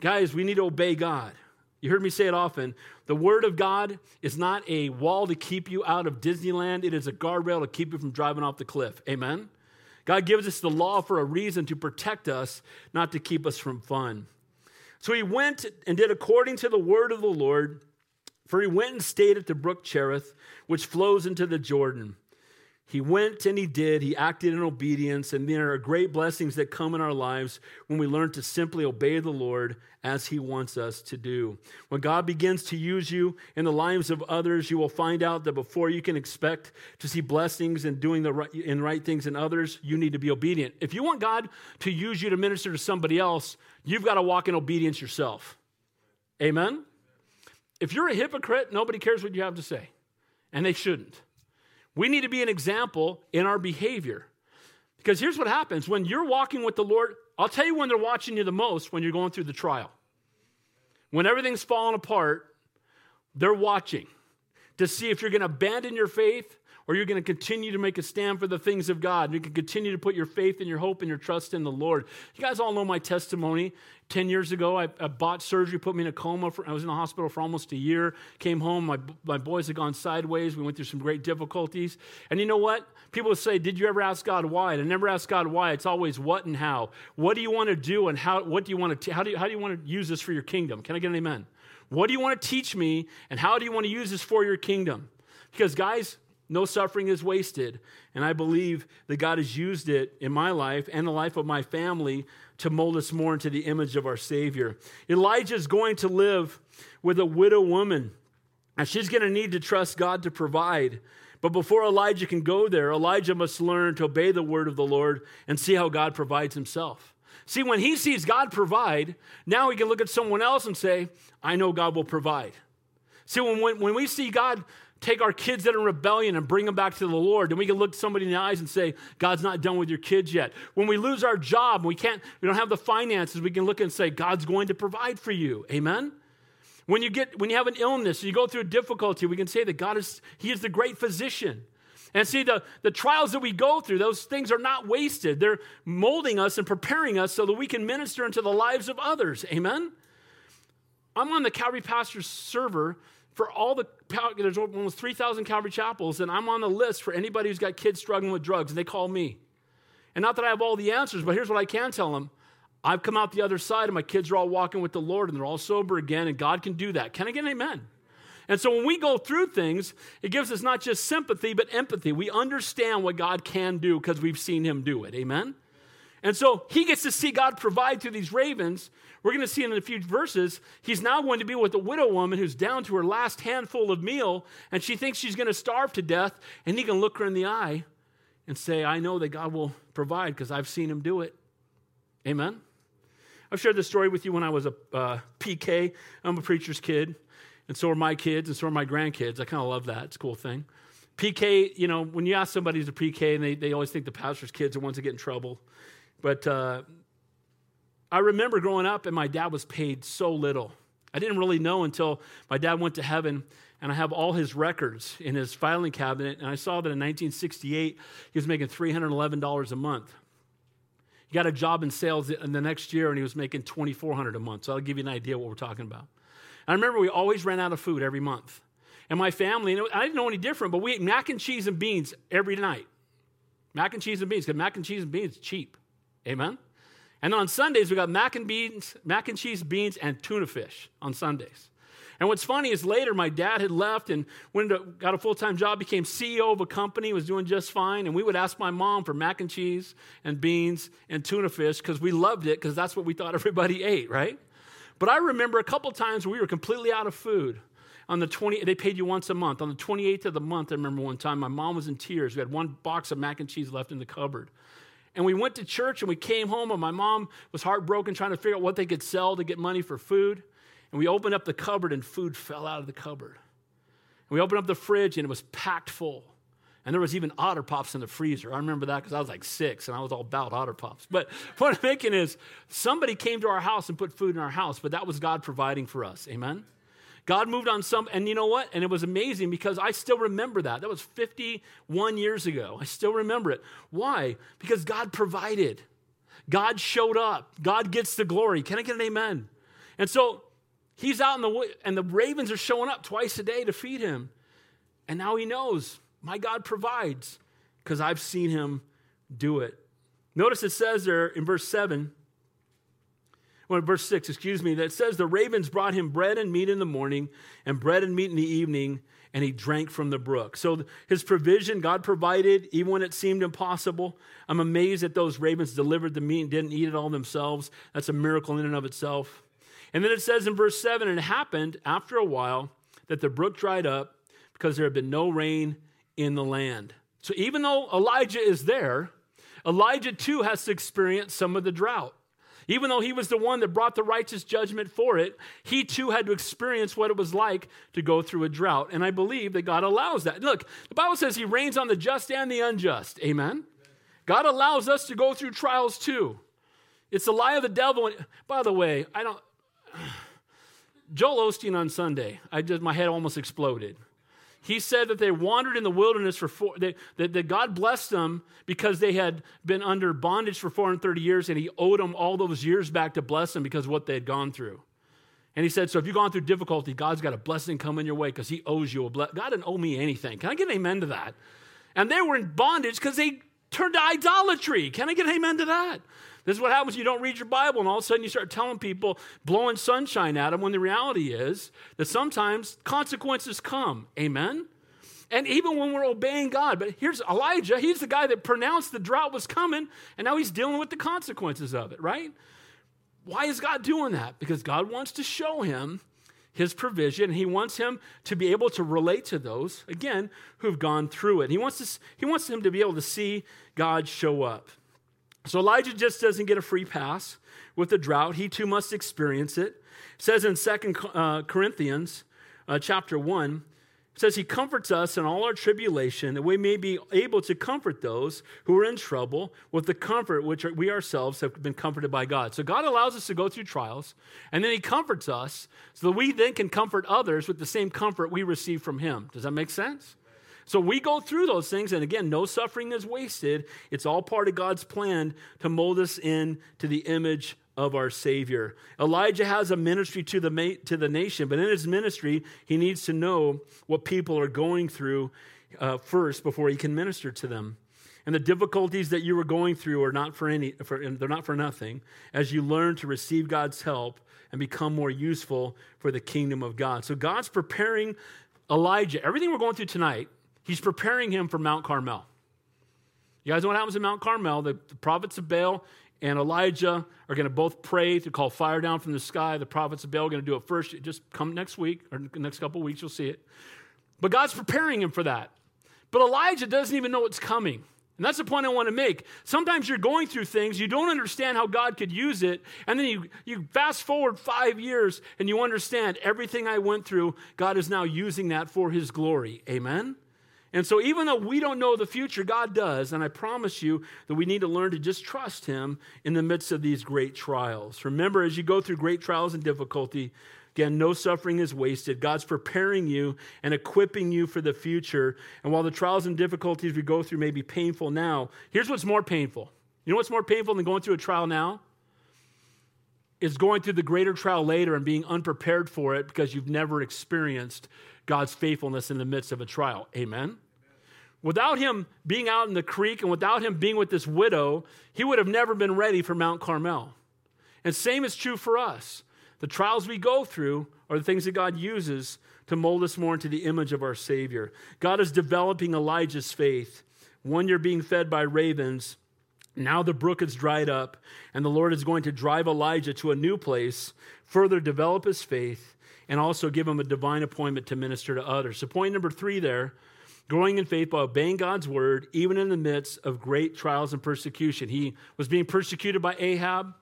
Guys, we need to obey God. You heard me say it often. The Word of God is not a wall to keep you out of Disneyland, it is a guardrail to keep you from driving off the cliff. Amen? God gives us the law for a reason to protect us, not to keep us from fun. So he went and did according to the word of the Lord, for he went and stayed at the brook Cherith, which flows into the Jordan. He went and he did. He acted in obedience. And there are great blessings that come in our lives when we learn to simply obey the Lord as he wants us to do. When God begins to use you in the lives of others, you will find out that before you can expect to see blessings and doing the right, and right things in others, you need to be obedient. If you want God to use you to minister to somebody else, you've got to walk in obedience yourself. Amen? If you're a hypocrite, nobody cares what you have to say, and they shouldn't. We need to be an example in our behavior. Because here's what happens when you're walking with the Lord, I'll tell you when they're watching you the most when you're going through the trial. When everything's falling apart, they're watching to see if you're going to abandon your faith or you're going to continue to make a stand for the things of God. You can continue to put your faith and your hope and your trust in the Lord. You guys all know my testimony. 10 years ago, I, I bought surgery, put me in a coma. For, I was in the hospital for almost a year. Came home, my, my boys had gone sideways. We went through some great difficulties. And you know what? People say, Did you ever ask God why? And I never ask God why. It's always what and how. What do you want to do and how, what do you want to, how do you, how do you want to use this for your kingdom? Can I get an amen? What do you want to teach me and how do you want to use this for your kingdom? Because, guys, no suffering is wasted. And I believe that God has used it in my life and the life of my family to mold us more into the image of our Savior. Elijah is going to live with a widow woman, and she's going to need to trust God to provide. But before Elijah can go there, Elijah must learn to obey the word of the Lord and see how God provides himself. See, when he sees God provide, now he can look at someone else and say, I know God will provide. See, when, when we see God take our kids that are in rebellion and bring them back to the Lord. And we can look somebody in the eyes and say, God's not done with your kids yet. When we lose our job, we can't, we don't have the finances, we can look and say, God's going to provide for you. Amen? When you get when you have an illness, you go through a difficulty, we can say that God is He is the great physician. And see, the, the trials that we go through, those things are not wasted. They're molding us and preparing us so that we can minister into the lives of others. Amen? I'm on the Calvary Pastors server for all the there's almost 3,000 Calvary chapels, and I'm on the list for anybody who's got kids struggling with drugs, and they call me. And not that I have all the answers, but here's what I can tell them. I've come out the other side, and my kids are all walking with the Lord, and they're all sober again, and God can do that. Can I get an amen? And so when we go through things, it gives us not just sympathy, but empathy. We understand what God can do because we've seen Him do it. Amen? And so he gets to see God provide through these ravens. We're going to see in a few verses, he's now going to be with a widow woman who's down to her last handful of meal, and she thinks she's going to starve to death, and he can look her in the eye and say, I know that God will provide because I've seen him do it. Amen? I've shared this story with you when I was a uh, PK. I'm a preacher's kid, and so are my kids, and so are my grandkids. I kind of love that. It's a cool thing. PK, you know, when you ask somebody who's a PK, and they, they always think the pastor's kids are ones that get in trouble. But uh, I remember growing up, and my dad was paid so little. I didn't really know until my dad went to heaven, and I have all his records in his filing cabinet. And I saw that in 1968, he was making $311 a month. He got a job in sales in the next year, and he was making $2,400 a month. So I'll give you an idea what we're talking about. I remember we always ran out of food every month. And my family, and I didn't know any different, but we ate mac and cheese and beans every night. Mac and cheese and beans, because mac and cheese and beans is cheap. Amen? And on Sundays, we got mac and beans, mac and cheese, beans, and tuna fish on Sundays. And what's funny is later, my dad had left and went got a full time job, became CEO of a company, was doing just fine. And we would ask my mom for mac and cheese and beans and tuna fish because we loved it because that's what we thought everybody ate, right? But I remember a couple times we were completely out of food. On the 20, they paid you once a month. On the 28th of the month, I remember one time, my mom was in tears. We had one box of mac and cheese left in the cupboard. And we went to church and we came home, and my mom was heartbroken trying to figure out what they could sell to get money for food. And we opened up the cupboard, and food fell out of the cupboard. And we opened up the fridge, and it was packed full. And there was even otter pops in the freezer. I remember that because I was like six and I was all about otter pops. But what I'm making is somebody came to our house and put food in our house, but that was God providing for us. Amen? God moved on some, and you know what? And it was amazing because I still remember that. That was 51 years ago. I still remember it. Why? Because God provided, God showed up, God gets the glory. Can I get an amen? And so he's out in the and the ravens are showing up twice a day to feed him. And now he knows my God provides because I've seen him do it. Notice it says there in verse 7, well, verse 6, excuse me, that says the ravens brought him bread and meat in the morning and bread and meat in the evening, and he drank from the brook. So his provision, God provided, even when it seemed impossible. I'm amazed that those ravens delivered the meat and didn't eat it all themselves. That's a miracle in and of itself. And then it says in verse 7 and it happened after a while that the brook dried up because there had been no rain in the land. So even though Elijah is there, Elijah too has to experience some of the drought. Even though he was the one that brought the righteous judgment for it, he too had to experience what it was like to go through a drought. And I believe that God allows that. Look, the Bible says he reigns on the just and the unjust. Amen? God allows us to go through trials too. It's the lie of the devil. And, By the way, I don't. Joel Osteen on Sunday, I just my head almost exploded. He said that they wandered in the wilderness for four, they, that, that God blessed them because they had been under bondage for 430 years, and He owed them all those years back to bless them because of what they had gone through. And he said, So if you've gone through difficulty, God's got a blessing coming your way because He owes you a blessing. God didn't owe me anything. Can I get an amen to that? And they were in bondage because they turned to idolatry. Can I get an amen to that? This is what happens you don't read your Bible, and all of a sudden you start telling people, blowing sunshine at them, when the reality is that sometimes consequences come. Amen? And even when we're obeying God, but here's Elijah, he's the guy that pronounced the drought was coming, and now he's dealing with the consequences of it, right? Why is God doing that? Because God wants to show him his provision. He wants him to be able to relate to those, again, who've gone through it. He wants, to, he wants him to be able to see God show up. So Elijah just doesn't get a free pass with the drought. He too must experience it. it says in Second uh, Corinthians uh, chapter 1, it says he comforts us in all our tribulation that we may be able to comfort those who are in trouble with the comfort which we ourselves have been comforted by God. So God allows us to go through trials and then he comforts us so that we then can comfort others with the same comfort we receive from him. Does that make sense? So we go through those things, and again, no suffering is wasted. It's all part of God's plan to mold us in to the image of our Savior. Elijah has a ministry to the, to the nation, but in his ministry, he needs to know what people are going through uh, first before he can minister to them. And the difficulties that you are going through are not for any, for, they're not for nothing as you learn to receive God's help and become more useful for the kingdom of God. So God's preparing Elijah. Everything we're going through tonight He's preparing him for Mount Carmel. You guys know what happens in Mount Carmel? The, the prophets of Baal and Elijah are going to both pray to call fire down from the sky. The prophets of Baal are going to do it first. Just come next week or next couple weeks, you'll see it. But God's preparing him for that. But Elijah doesn't even know what's coming. And that's the point I want to make. Sometimes you're going through things, you don't understand how God could use it, and then you, you fast forward five years and you understand everything I went through, God is now using that for his glory. Amen? And so, even though we don't know the future, God does. And I promise you that we need to learn to just trust Him in the midst of these great trials. Remember, as you go through great trials and difficulty, again, no suffering is wasted. God's preparing you and equipping you for the future. And while the trials and difficulties we go through may be painful now, here's what's more painful. You know what's more painful than going through a trial now? Is going through the greater trial later and being unprepared for it because you've never experienced God's faithfulness in the midst of a trial. Amen? Without him being out in the creek and without him being with this widow, he would have never been ready for Mount Carmel. And same is true for us. The trials we go through are the things that God uses to mold us more into the image of our Savior. God is developing Elijah's faith. One year being fed by ravens, now the brook is dried up, and the Lord is going to drive Elijah to a new place, further develop his faith, and also give him a divine appointment to minister to others. So, point number three there growing in faith by obeying God's word, even in the midst of great trials and persecution. He was being persecuted by Ahab,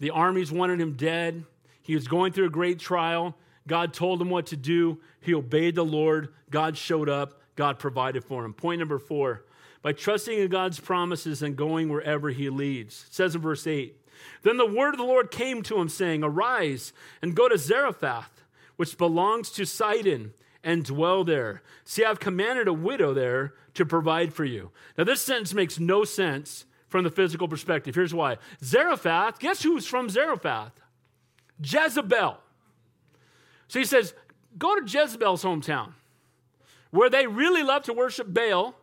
the armies wanted him dead. He was going through a great trial. God told him what to do. He obeyed the Lord. God showed up. God provided for him. Point number four by trusting in God's promises and going wherever he leads. It says in verse 8 Then the word of the Lord came to him, saying, Arise and go to Zarephath, which belongs to Sidon and dwell there. See, I've commanded a widow there to provide for you. Now, this sentence makes no sense from the physical perspective. Here's why Zarephath, guess who's from Zarephath? Jezebel. So he says, Go to Jezebel's hometown, where they really love to worship Baal,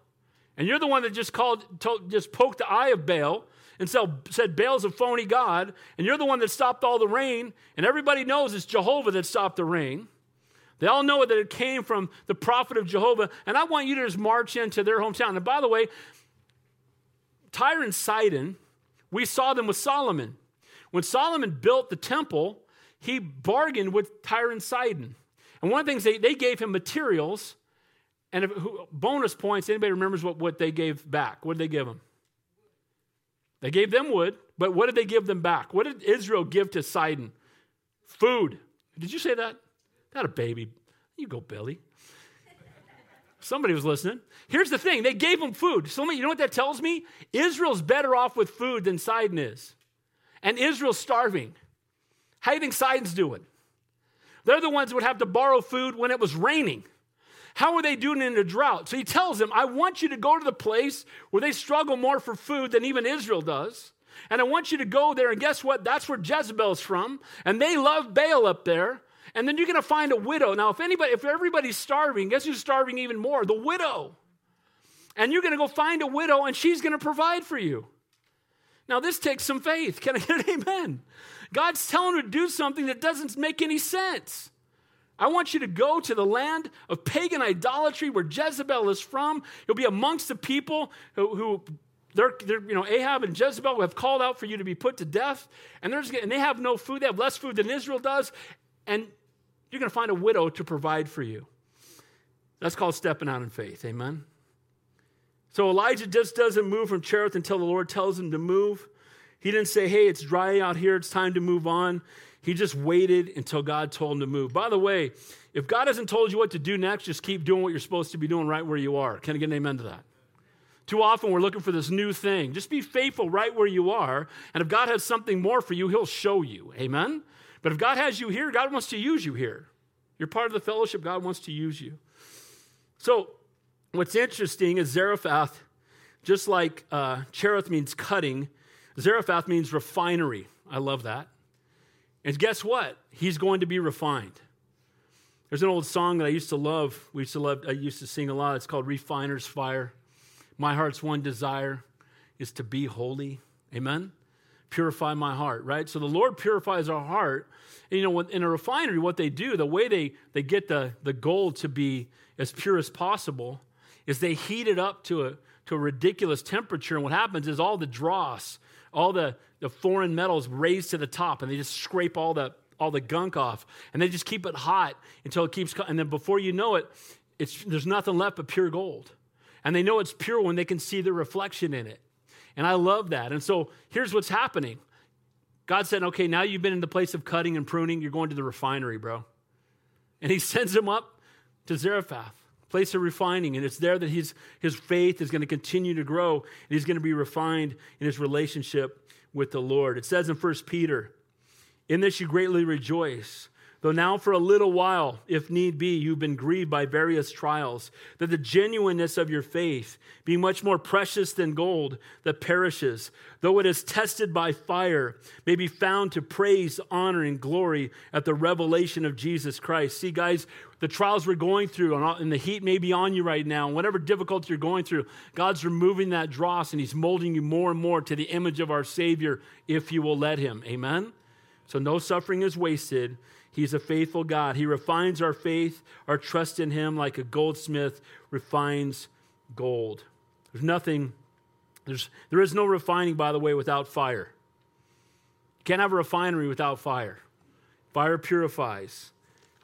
and you're the one that just called, told, just poked the eye of Baal and so, said Baal's a phony God, and you're the one that stopped all the rain, and everybody knows it's Jehovah that stopped the rain. They all know that it came from the prophet of Jehovah, and I want you to just march into their hometown. And by the way, Tyre and Sidon, we saw them with Solomon. When Solomon built the temple, he bargained with Tyre and Sidon. And one of the things they, they gave him materials, and if, who, bonus points, anybody remembers what, what they gave back? What did they give them? They gave them wood, but what did they give them back? What did Israel give to Sidon? Food. Did you say that? Not a baby. You go, Billy. Somebody was listening. Here's the thing they gave them food. So, you know what that tells me? Israel's better off with food than Sidon is. And Israel's starving. How do you think Sidon's doing? They're the ones that would have to borrow food when it was raining. How are they doing in a drought? So he tells them, I want you to go to the place where they struggle more for food than even Israel does. And I want you to go there, and guess what? That's where Jezebel's from. And they love Baal up there. And then you're going to find a widow. Now, if anybody, if everybody's starving, guess who's starving even more? The widow. And you're going to go find a widow, and she's going to provide for you. Now, this takes some faith. Can I get an amen? God's telling her to do something that doesn't make any sense. I want you to go to the land of pagan idolatry where Jezebel is from. You'll be amongst the people who, who they're, they're, you know, Ahab and Jezebel have called out for you to be put to death, and, they're just, and they have no food. They have less food than Israel does, and you're going to find a widow to provide for you. That's called stepping out in faith. Amen. So Elijah just doesn't move from Cherith until the Lord tells him to move. He didn't say, hey, it's dry out here, it's time to move on. He just waited until God told him to move. By the way, if God hasn't told you what to do next, just keep doing what you're supposed to be doing right where you are. Can I get an amen to that? Too often we're looking for this new thing. Just be faithful right where you are. And if God has something more for you, He'll show you. Amen? But if God has you here, God wants to use you here. You're part of the fellowship, God wants to use you. So, what's interesting is Zarephath, just like uh, Cherith means cutting, Zarephath means refinery. I love that. And guess what? He's going to be refined. There's an old song that I used to love. We used to love. I used to sing a lot. It's called "Refiner's Fire." My heart's one desire is to be holy. Amen. Purify my heart. Right. So the Lord purifies our heart. And, you know, in a refinery, what they do, the way they they get the the gold to be as pure as possible, is they heat it up to a to a ridiculous temperature. And what happens is all the dross all the, the foreign metals raised to the top and they just scrape all the all the gunk off and they just keep it hot until it keeps and then before you know it it's there's nothing left but pure gold and they know it's pure when they can see the reflection in it and i love that and so here's what's happening god said okay now you've been in the place of cutting and pruning you're going to the refinery bro and he sends him up to zarephath place of refining. And it's there that his, his faith is going to continue to grow and he's going to be refined in his relationship with the Lord. It says in 1 Peter, In this you greatly rejoice Though now for a little while, if need be, you've been grieved by various trials, that the genuineness of your faith, being much more precious than gold that perishes, though it is tested by fire, may be found to praise, honor, and glory at the revelation of Jesus Christ. See, guys, the trials we're going through, and the heat may be on you right now, whatever difficulty you're going through, God's removing that dross and He's molding you more and more to the image of our Savior if you will let Him. Amen? So no suffering is wasted He's a faithful God. He refines our faith, our trust in Him, like a goldsmith refines gold. There's nothing, there's, there is no refining, by the way, without fire. You can't have a refinery without fire. Fire purifies,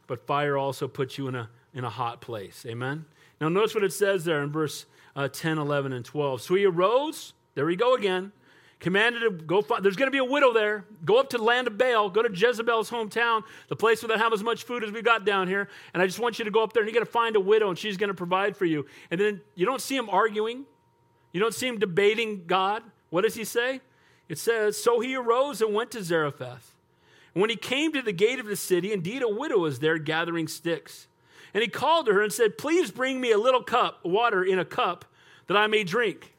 but fire also puts you in a, in a hot place. Amen? Now, notice what it says there in verse uh, 10, 11, and 12. So he arose, there we go again commanded to go find, there's going to be a widow there. Go up to the land of Baal, go to Jezebel's hometown, the place where they have as much food as we got down here. And I just want you to go up there and you're going to find a widow and she's going to provide for you. And then you don't see him arguing, you don't see him debating God. What does he say? It says, So he arose and went to Zarephath. And when he came to the gate of the city, indeed a widow was there gathering sticks. And he called to her and said, Please bring me a little cup, water in a cup, that I may drink.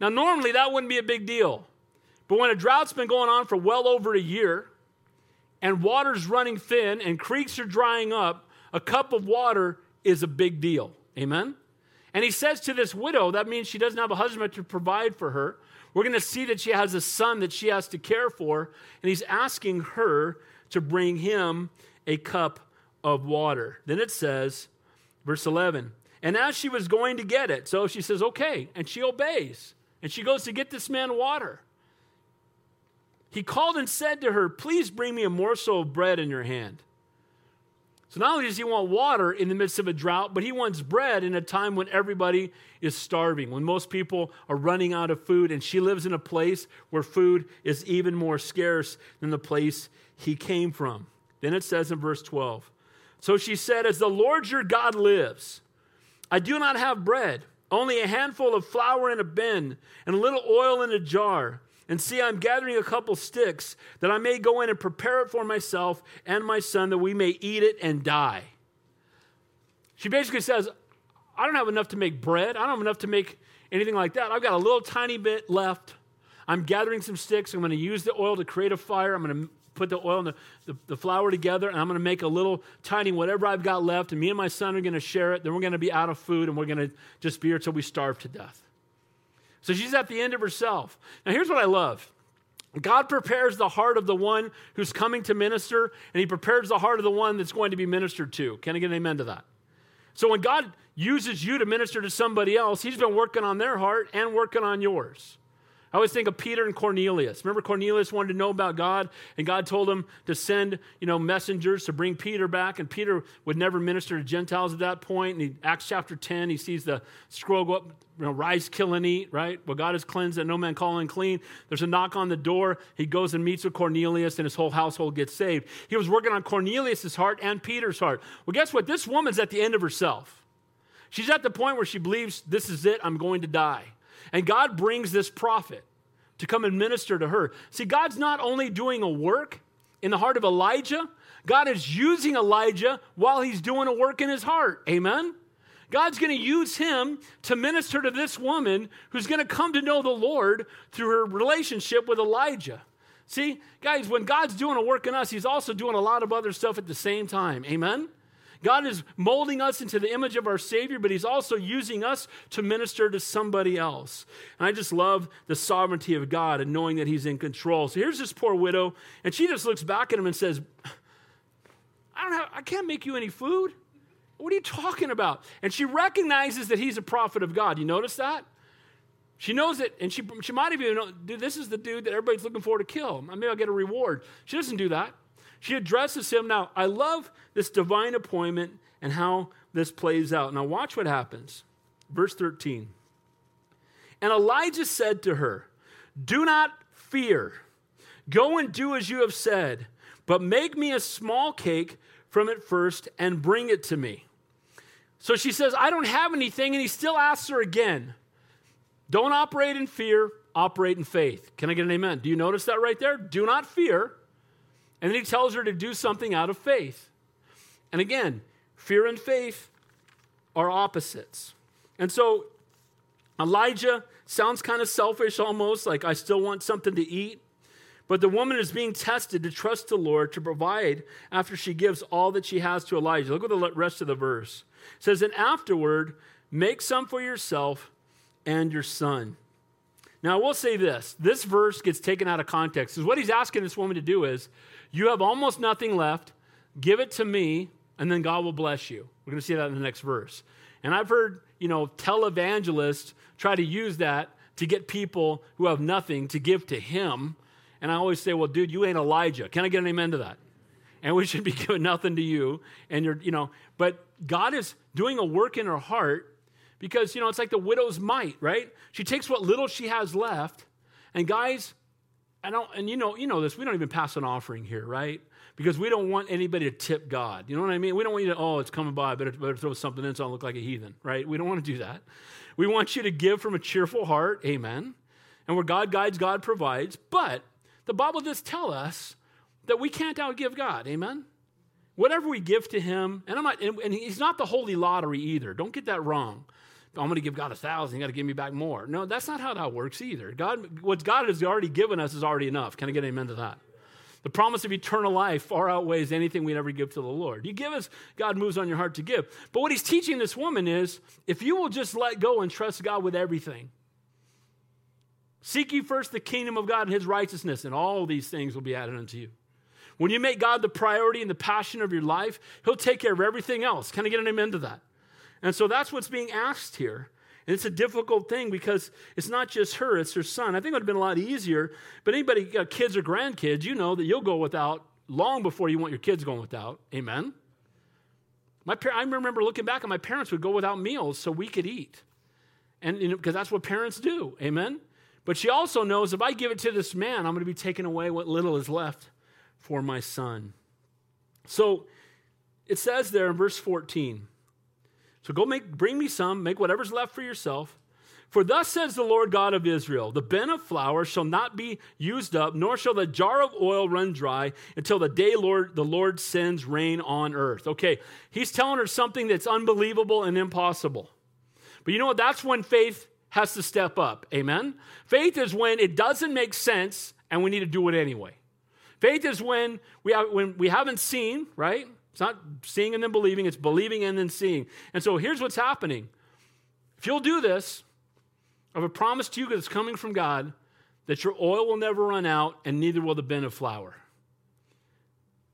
Now, normally that wouldn't be a big deal. But when a drought's been going on for well over a year, and water's running thin and creeks are drying up, a cup of water is a big deal. Amen? And he says to this widow, that means she doesn't have a husband to provide for her. We're going to see that she has a son that she has to care for. And he's asking her to bring him a cup of water. Then it says, verse 11, and as she was going to get it, so she says, okay, and she obeys. And she goes to get this man water. He called and said to her, Please bring me a morsel of bread in your hand. So not only does he want water in the midst of a drought, but he wants bread in a time when everybody is starving, when most people are running out of food, and she lives in a place where food is even more scarce than the place he came from. Then it says in verse 12 So she said, As the Lord your God lives, I do not have bread, only a handful of flour in a bin, and a little oil in a jar. And see, I'm gathering a couple sticks that I may go in and prepare it for myself and my son that we may eat it and die. She basically says, I don't have enough to make bread. I don't have enough to make anything like that. I've got a little tiny bit left. I'm gathering some sticks. I'm going to use the oil to create a fire. I'm going to put the oil and the, the, the flour together, and I'm going to make a little tiny whatever I've got left. And me and my son are going to share it. Then we're going to be out of food, and we're going to just be here until we starve to death. So she's at the end of herself. Now, here's what I love God prepares the heart of the one who's coming to minister, and he prepares the heart of the one that's going to be ministered to. Can I get an amen to that? So when God uses you to minister to somebody else, he's been working on their heart and working on yours. I always think of Peter and Cornelius. Remember, Cornelius wanted to know about God, and God told him to send, you know, messengers to bring Peter back. And Peter would never minister to Gentiles at that point. And he, Acts chapter 10, he sees the scroll go up, you know, rise, kill, and eat, right? Well, God has cleansed that no man call unclean. There's a knock on the door. He goes and meets with Cornelius, and his whole household gets saved. He was working on Cornelius' heart and Peter's heart. Well, guess what? This woman's at the end of herself. She's at the point where she believes, this is it, I'm going to die. And God brings this prophet to come and minister to her. See, God's not only doing a work in the heart of Elijah, God is using Elijah while he's doing a work in his heart. Amen? God's going to use him to minister to this woman who's going to come to know the Lord through her relationship with Elijah. See, guys, when God's doing a work in us, he's also doing a lot of other stuff at the same time. Amen? God is molding us into the image of our Savior, but He's also using us to minister to somebody else. And I just love the sovereignty of God and knowing that He's in control. So here's this poor widow, and she just looks back at him and says, I don't have, I can't make you any food. What are you talking about? And she recognizes that he's a prophet of God. You notice that? She knows it, and she, she might even known, dude, this is the dude that everybody's looking for to kill. Maybe I'll get a reward. She doesn't do that. She addresses him. Now, I love this divine appointment and how this plays out. Now, watch what happens. Verse 13. And Elijah said to her, Do not fear. Go and do as you have said, but make me a small cake from it first and bring it to me. So she says, I don't have anything. And he still asks her again, Don't operate in fear, operate in faith. Can I get an amen? Do you notice that right there? Do not fear. And then he tells her to do something out of faith. And again, fear and faith are opposites. And so Elijah sounds kind of selfish almost, like I still want something to eat. But the woman is being tested to trust the Lord to provide after she gives all that she has to Elijah. Look at the rest of the verse. It says, And afterward, make some for yourself and your son. Now, I will say this this verse gets taken out of context. Because what he's asking this woman to do is you have almost nothing left. Give it to me, and then God will bless you. We're going to see that in the next verse. And I've heard, you know, televangelists try to use that to get people who have nothing to give to him. And I always say, well, dude, you ain't Elijah. Can I get an amen to that? And we should be giving nothing to you. And you're, you know, but God is doing a work in her heart because, you know, it's like the widow's mite, right? She takes what little she has left. And guys, I don't, and you know, you know this. We don't even pass an offering here, right? Because we don't want anybody to tip God. You know what I mean? We don't want you to, oh, it's coming by. I better, better throw something in so I look like a heathen, right? We don't want to do that. We want you to give from a cheerful heart, amen. And where God guides, God provides. But the Bible does tell us that we can't outgive God, amen. Whatever we give to Him, and I'm not, and He's not the holy lottery either. Don't get that wrong. I'm going to give God a thousand. You got to give me back more. No, that's not how that works either. God, what God has already given us is already enough. Can I get an amen to that? The promise of eternal life far outweighs anything we'd ever give to the Lord. You give us, God moves on your heart to give. But what he's teaching this woman is if you will just let go and trust God with everything, seek ye first the kingdom of God and his righteousness, and all these things will be added unto you. When you make God the priority and the passion of your life, he'll take care of everything else. Can I get an amen to that? And so that's what's being asked here. And it's a difficult thing because it's not just her, it's her son. I think it would have been a lot easier. But anybody got kids or grandkids, you know that you'll go without long before you want your kids going without. Amen? My par- I remember looking back and my parents would go without meals so we could eat. And because you know, that's what parents do. Amen? But she also knows if I give it to this man, I'm going to be taking away what little is left for my son. So it says there in verse 14 so go make, bring me some, make whatever's left for yourself. For thus says the Lord God of Israel The bin of flour shall not be used up, nor shall the jar of oil run dry until the day Lord, the Lord sends rain on earth. Okay, he's telling her something that's unbelievable and impossible. But you know what? That's when faith has to step up. Amen? Faith is when it doesn't make sense and we need to do it anyway. Faith is when we, have, when we haven't seen, right? It's not seeing and then believing, it's believing and then seeing. And so here's what's happening. If you'll do this, I have a promise to you that's coming from God that your oil will never run out and neither will the bin of flour.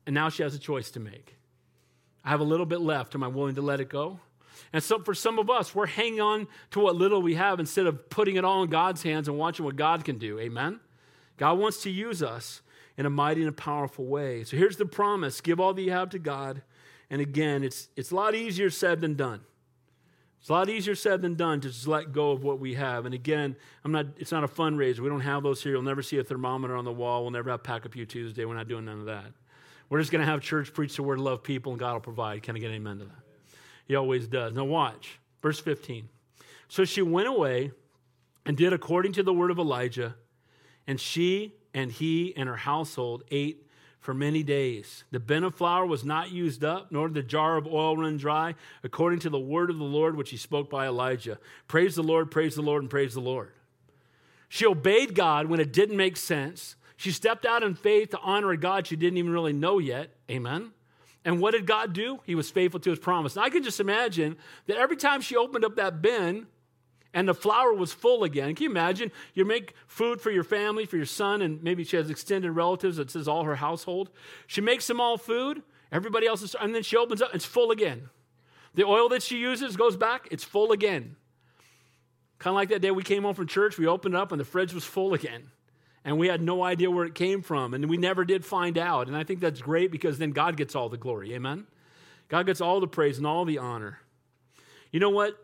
And now she has a choice to make. I have a little bit left. Am I willing to let it go? And so for some of us, we're hanging on to what little we have instead of putting it all in God's hands and watching what God can do. Amen? God wants to use us in a mighty and a powerful way. So here's the promise give all that you have to God. And again, it's, it's a lot easier said than done. It's a lot easier said than done to just let go of what we have. And again, I'm not, it's not a fundraiser. We don't have those here. You'll never see a thermometer on the wall. We'll never have Pack a Pew Tuesday. We're not doing none of that. We're just going to have church preach the word, love people, and God will provide. Can I get amen to that? He always does. Now, watch. Verse 15. So she went away and did according to the word of Elijah, and she and he and her household ate for many days. The bin of flour was not used up, nor did the jar of oil run dry, according to the word of the Lord which he spoke by Elijah. Praise the Lord, praise the Lord, and praise the Lord. She obeyed God when it didn't make sense. She stepped out in faith to honor a God she didn't even really know yet. Amen. And what did God do? He was faithful to his promise. I can just imagine that every time she opened up that bin, and the flour was full again. Can you imagine? You make food for your family, for your son, and maybe she has extended relatives that says all her household. She makes them all food, everybody else is, and then she opens up, it's full again. The oil that she uses goes back, it's full again. Kind of like that day we came home from church, we opened up and the fridge was full again. And we had no idea where it came from, and we never did find out. And I think that's great because then God gets all the glory. Amen? God gets all the praise and all the honor. You know what?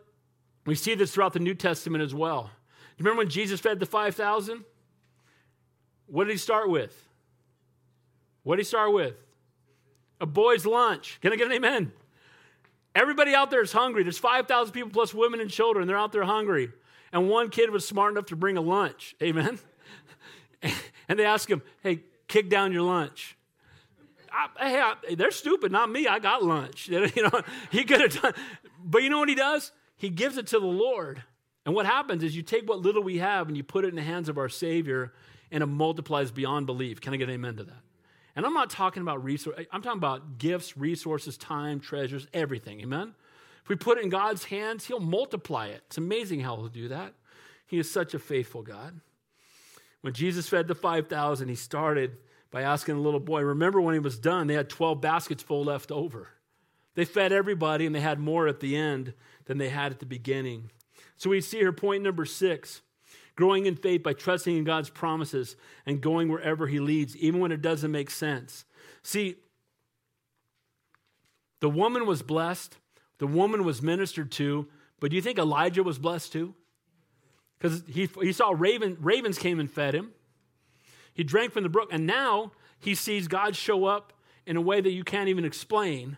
We see this throughout the New Testament as well. You remember when Jesus fed the 5,000? What did he start with? What did he start with? A boy's lunch. Can I get an amen? Everybody out there is hungry. There's 5,000 people plus women and children. They're out there hungry. And one kid was smart enough to bring a lunch. Amen? And they ask him, hey, kick down your lunch. I, hey, I, they're stupid, not me. I got lunch. You know, he could have done. But you know what he does? He gives it to the Lord. And what happens is you take what little we have and you put it in the hands of our Savior, and it multiplies beyond belief. Can I get an amen to that? And I'm not talking about resources, I'm talking about gifts, resources, time, treasures, everything. Amen? If we put it in God's hands, He'll multiply it. It's amazing how He'll do that. He is such a faithful God. When Jesus fed the 5,000, He started by asking the little boy, remember when He was done, they had 12 baskets full left over. They fed everybody and they had more at the end than they had at the beginning. So we see here point number six growing in faith by trusting in God's promises and going wherever He leads, even when it doesn't make sense. See, the woman was blessed, the woman was ministered to, but do you think Elijah was blessed too? Because he, he saw raven, ravens came and fed him. He drank from the brook, and now he sees God show up in a way that you can't even explain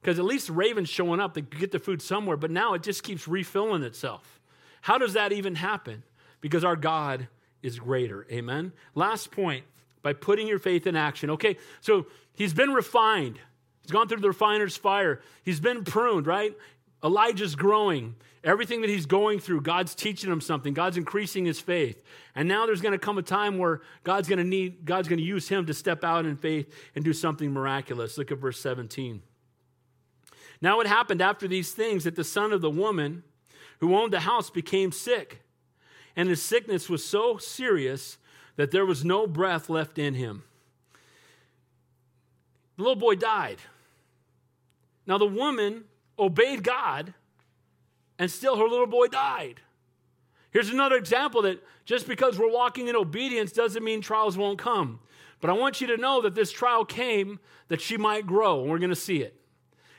because at least raven's showing up, they get the food somewhere, but now it just keeps refilling itself. How does that even happen? Because our God is greater. Amen. Last point by putting your faith in action. Okay, so he's been refined. He's gone through the refiner's fire. He's been pruned, right? Elijah's growing. Everything that he's going through, God's teaching him something. God's increasing his faith. And now there's going to come a time where God's going to need God's going to use him to step out in faith and do something miraculous. Look at verse 17. Now it happened after these things that the son of the woman who owned the house became sick. And his sickness was so serious that there was no breath left in him. The little boy died. Now the woman obeyed God and still her little boy died. Here's another example that just because we're walking in obedience doesn't mean trials won't come. But I want you to know that this trial came that she might grow, and we're going to see it,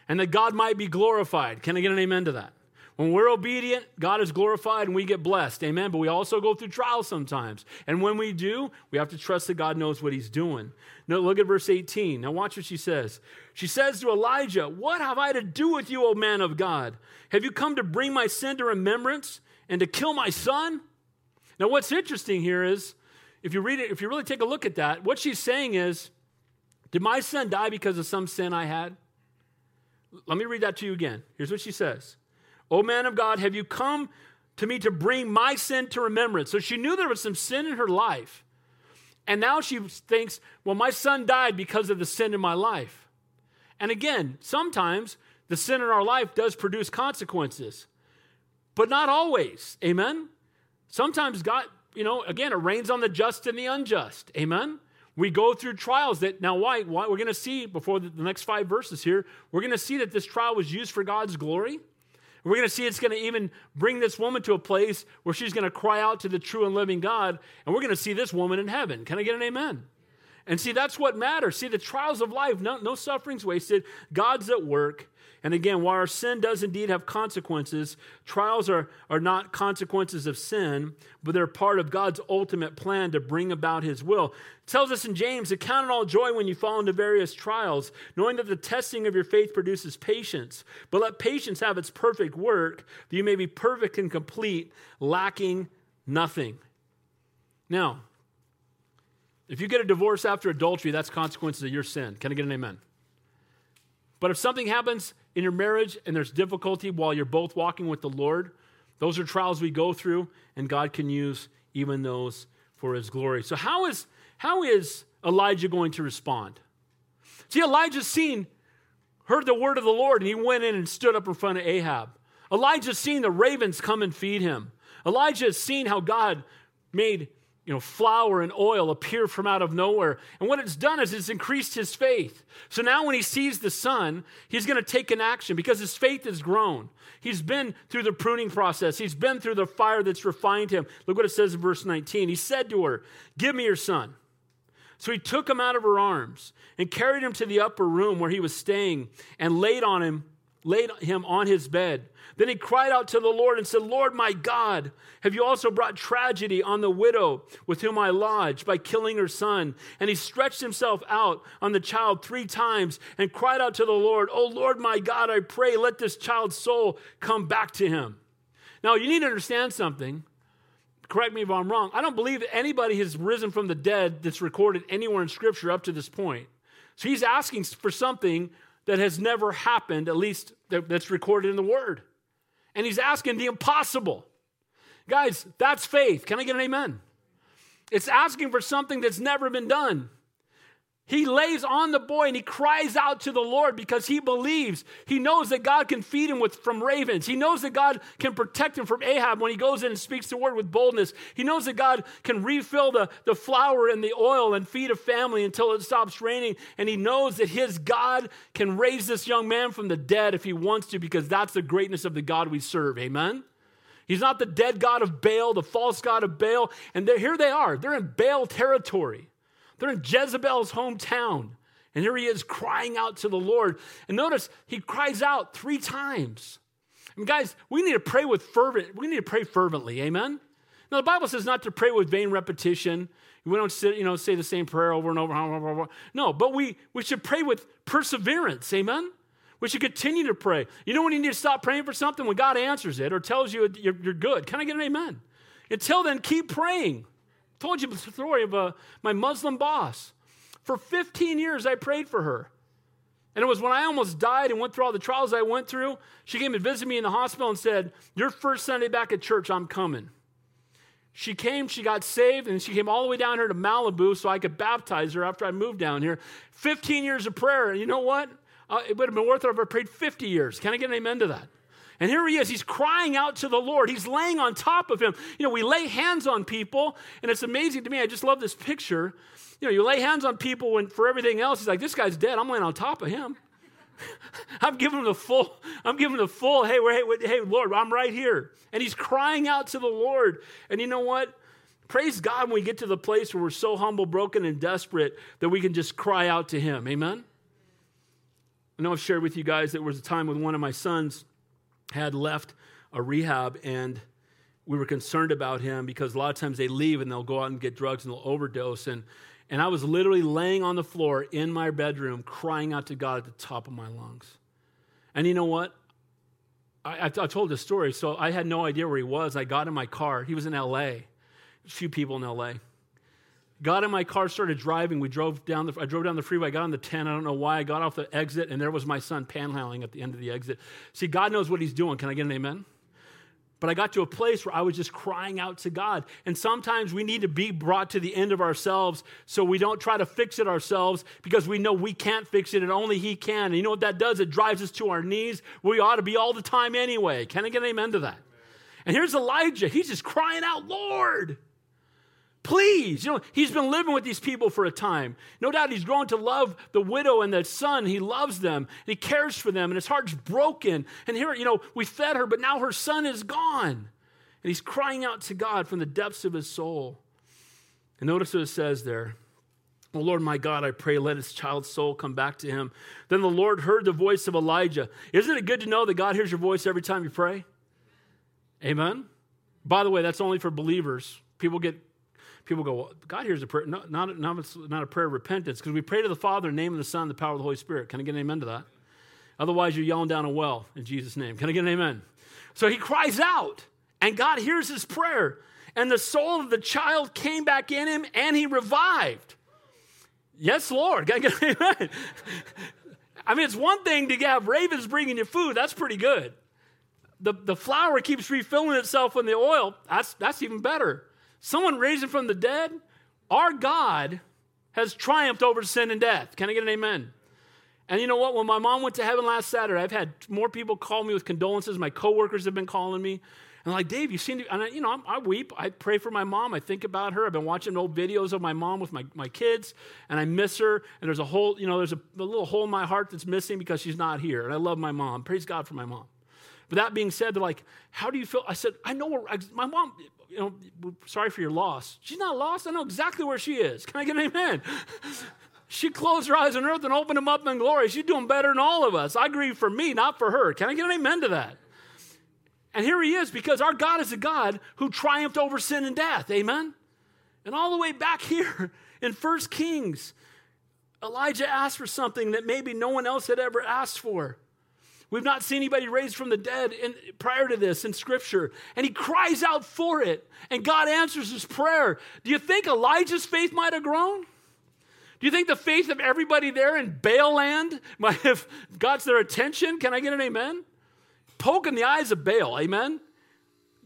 and that God might be glorified. Can I get an amen to that? When we're obedient, God is glorified and we get blessed. Amen. But we also go through trials sometimes. And when we do, we have to trust that God knows what he's doing. Now, look at verse 18. Now, watch what she says. She says to Elijah, What have I to do with you, O man of God? Have you come to bring my sin to remembrance and to kill my son? Now, what's interesting here is, if you read it, if you really take a look at that, what she's saying is, Did my son die because of some sin I had? Let me read that to you again. Here's what she says O man of God, have you come to me to bring my sin to remembrance? So she knew there was some sin in her life. And now she thinks, well, my son died because of the sin in my life. And again, sometimes the sin in our life does produce consequences, but not always. Amen? Sometimes God, you know, again, it rains on the just and the unjust. Amen? We go through trials that, now, why? why we're going to see before the, the next five verses here, we're going to see that this trial was used for God's glory. We're going to see it's going to even bring this woman to a place where she's going to cry out to the true and living God, and we're going to see this woman in heaven. Can I get an amen? And see, that's what matters. See, the trials of life, no, no suffering's wasted. God's at work. And again, while our sin does indeed have consequences, trials are, are not consequences of sin, but they're part of God's ultimate plan to bring about his will. It tells us in James to count it all joy when you fall into various trials, knowing that the testing of your faith produces patience. But let patience have its perfect work, that you may be perfect and complete, lacking nothing. Now, if you get a divorce after adultery, that's consequences of your sin. Can I get an amen? But if something happens in your marriage and there's difficulty while you're both walking with the Lord, those are trials we go through, and God can use even those for his glory. So, how is, how is Elijah going to respond? See, Elijah's seen, heard the word of the Lord, and he went in and stood up in front of Ahab. Elijah's seen the ravens come and feed him. Elijah has seen how God made you know, flour and oil appear from out of nowhere. And what it's done is it's increased his faith. So now when he sees the son, he's going to take an action because his faith has grown. He's been through the pruning process. He's been through the fire that's refined him. Look what it says in verse 19. He said to her, Give me your son. So he took him out of her arms and carried him to the upper room where he was staying and laid on him, laid him on his bed. Then he cried out to the Lord and said, Lord my God, have you also brought tragedy on the widow with whom I lodged by killing her son? And he stretched himself out on the child three times and cried out to the Lord, Oh Lord my God, I pray, let this child's soul come back to him. Now you need to understand something. Correct me if I'm wrong. I don't believe anybody has risen from the dead that's recorded anywhere in Scripture up to this point. So he's asking for something that has never happened, at least that's recorded in the Word and he's asking the impossible. Guys, that's faith. Can I get an amen? It's asking for something that's never been done. He lays on the boy and he cries out to the Lord because he believes. He knows that God can feed him with, from ravens. He knows that God can protect him from Ahab when he goes in and speaks the word with boldness. He knows that God can refill the, the flour and the oil and feed a family until it stops raining. And he knows that his God can raise this young man from the dead if he wants to because that's the greatness of the God we serve. Amen? He's not the dead God of Baal, the false God of Baal. And here they are. They're in Baal territory. They're in Jezebel's hometown. And here he is crying out to the Lord. And notice he cries out three times. And guys, we need to pray with fervent, we need to pray fervently. Amen? Now the Bible says not to pray with vain repetition. We don't sit, you know, say the same prayer over and over. No, but we, we should pray with perseverance. Amen? We should continue to pray. You know when you need to stop praying for something? When God answers it or tells you you're, you're good. Can I get an amen? Until then, keep praying told you the story of uh, my Muslim boss. For 15 years, I prayed for her. And it was when I almost died and went through all the trials I went through, she came and visited me in the hospital and said, Your first Sunday back at church, I'm coming. She came, she got saved, and she came all the way down here to Malibu so I could baptize her after I moved down here. 15 years of prayer. And you know what? Uh, it would have been worth it if I prayed 50 years. Can I get an amen to that? And here he is. He's crying out to the Lord. He's laying on top of him. You know, we lay hands on people, and it's amazing to me. I just love this picture. You know, you lay hands on people when for everything else, he's like, this guy's dead. I'm laying on top of him. I'm giving him the full, I'm giving the full, hey, hey, hey, Lord, I'm right here. And he's crying out to the Lord. And you know what? Praise God when we get to the place where we're so humble, broken, and desperate that we can just cry out to him. Amen? I know I've shared with you guys that there was a time with one of my sons had left a rehab and we were concerned about him because a lot of times they leave and they'll go out and get drugs and they'll overdose. And and I was literally laying on the floor in my bedroom, crying out to God at the top of my lungs. And you know what? I, told this story, so I had no idea where he was. I got in my car. He was in LA. A few people in LA. Got in my car, started driving. We drove down the. I drove down the freeway. Got on the 10. I don't know why. I got off the exit, and there was my son panhandling at the end of the exit. See, God knows what He's doing. Can I get an amen? But I got to a place where I was just crying out to God. And sometimes we need to be brought to the end of ourselves so we don't try to fix it ourselves because we know we can't fix it and only He can. And you know what that does? It drives us to our knees. We ought to be all the time anyway. Can I get an amen to that? And here's Elijah. He's just crying out, Lord. Please, you know, he's been living with these people for a time. No doubt he's grown to love the widow and the son. He loves them, he cares for them, and his heart's broken. And here, you know, we fed her, but now her son is gone. And he's crying out to God from the depths of his soul. And notice what it says there. Oh Lord my God, I pray, let his child's soul come back to him. Then the Lord heard the voice of Elijah. Isn't it good to know that God hears your voice every time you pray? Amen. By the way, that's only for believers. People get people go, well, God hears a prayer. No, not, not, not a prayer of repentance because we pray to the Father in the name of the Son, the power of the Holy Spirit. Can I get an amen to that? Otherwise, you're yelling down a well in Jesus' name. Can I get an amen? So he cries out, and God hears his prayer. And the soul of the child came back in him, and he revived. Yes, Lord. Can I get an amen? I mean, it's one thing to have ravens bringing you food. That's pretty good. The, the flour keeps refilling itself in the oil. That's, that's even better someone raising from the dead, our God has triumphed over sin and death. Can I get an amen? And you know what? When my mom went to heaven last Saturday, I've had more people call me with condolences. My coworkers have been calling me. And like, Dave, you seem to, and I, you know, I, I weep. I pray for my mom. I think about her. I've been watching old videos of my mom with my, my kids, and I miss her. And there's a whole, you know, there's a, a little hole in my heart that's missing because she's not here. And I love my mom. Praise God for my mom. But that being said, they're like, how do you feel? I said, I know where, my mom, you know, sorry for your loss. She's not lost. I know exactly where she is. Can I get an amen? she closed her eyes on earth and opened them up in glory. She's doing better than all of us. I grieve for me, not for her. Can I get an amen to that? And here he is because our God is a God who triumphed over sin and death. Amen? And all the way back here in First Kings, Elijah asked for something that maybe no one else had ever asked for. We've not seen anybody raised from the dead in, prior to this in Scripture. And he cries out for it, and God answers his prayer. Do you think Elijah's faith might have grown? Do you think the faith of everybody there in Baal land might have got their attention? Can I get an amen? Poke in the eyes of Baal, amen?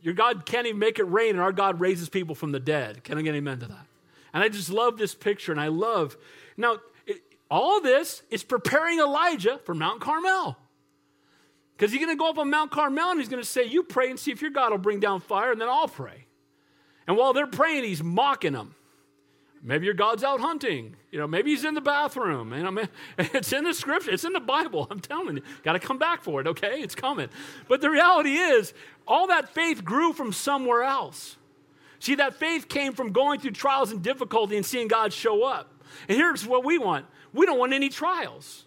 Your God can't even make it rain, and our God raises people from the dead. Can I get an amen to that? And I just love this picture, and I love. Now, it, all this is preparing Elijah for Mount Carmel. Because he's going to go up on Mount Carmel and he's going to say, You pray and see if your God will bring down fire, and then I'll pray. And while they're praying, he's mocking them. Maybe your God's out hunting. You know, maybe he's in the bathroom. You know, it's in the scripture. It's in the Bible. I'm telling you. Got to come back for it, okay? It's coming. But the reality is, all that faith grew from somewhere else. See, that faith came from going through trials and difficulty and seeing God show up. And here's what we want we don't want any trials.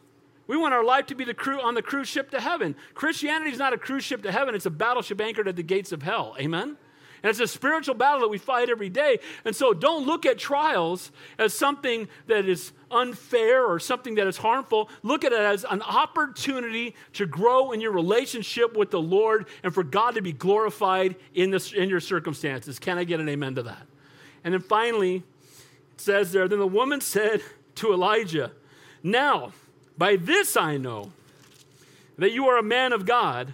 We want our life to be the crew on the cruise ship to heaven. Christianity is not a cruise ship to heaven, it's a battleship anchored at the gates of hell. Amen? And it's a spiritual battle that we fight every day. And so don't look at trials as something that is unfair or something that is harmful. Look at it as an opportunity to grow in your relationship with the Lord and for God to be glorified in, this, in your circumstances. Can I get an amen to that? And then finally, it says there, then the woman said to Elijah, Now, By this I know that you are a man of God,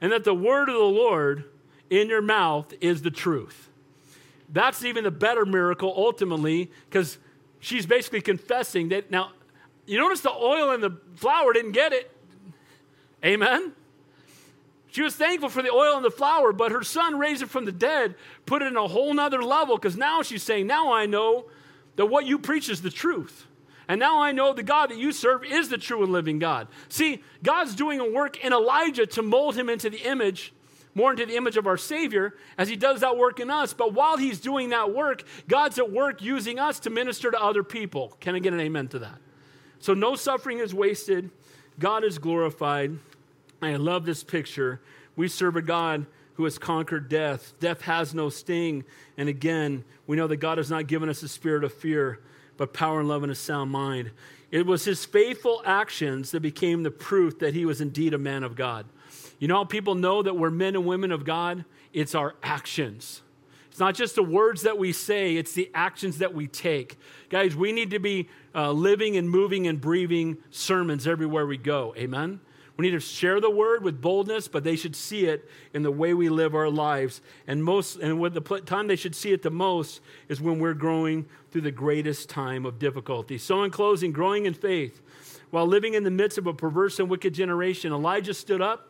and that the word of the Lord in your mouth is the truth. That's even a better miracle ultimately, because she's basically confessing that. Now, you notice the oil and the flour didn't get it. Amen? She was thankful for the oil and the flour, but her son raised it from the dead, put it in a whole nother level, because now she's saying, Now I know that what you preach is the truth. And now I know the God that you serve is the true and living God. See, God's doing a work in Elijah to mold him into the image, more into the image of our Savior, as he does that work in us. But while he's doing that work, God's at work using us to minister to other people. Can I get an amen to that? So no suffering is wasted, God is glorified. I love this picture. We serve a God who has conquered death. Death has no sting. And again, we know that God has not given us a spirit of fear but power and love and a sound mind. It was his faithful actions that became the proof that he was indeed a man of God. You know how people know that we're men and women of God? It's our actions. It's not just the words that we say, it's the actions that we take. Guys, we need to be uh, living and moving and breathing sermons everywhere we go. Amen? We need to share the word with boldness, but they should see it in the way we live our lives. And most, and with the time they should see it the most is when we're growing through the greatest time of difficulty. So, in closing, growing in faith while living in the midst of a perverse and wicked generation, Elijah stood up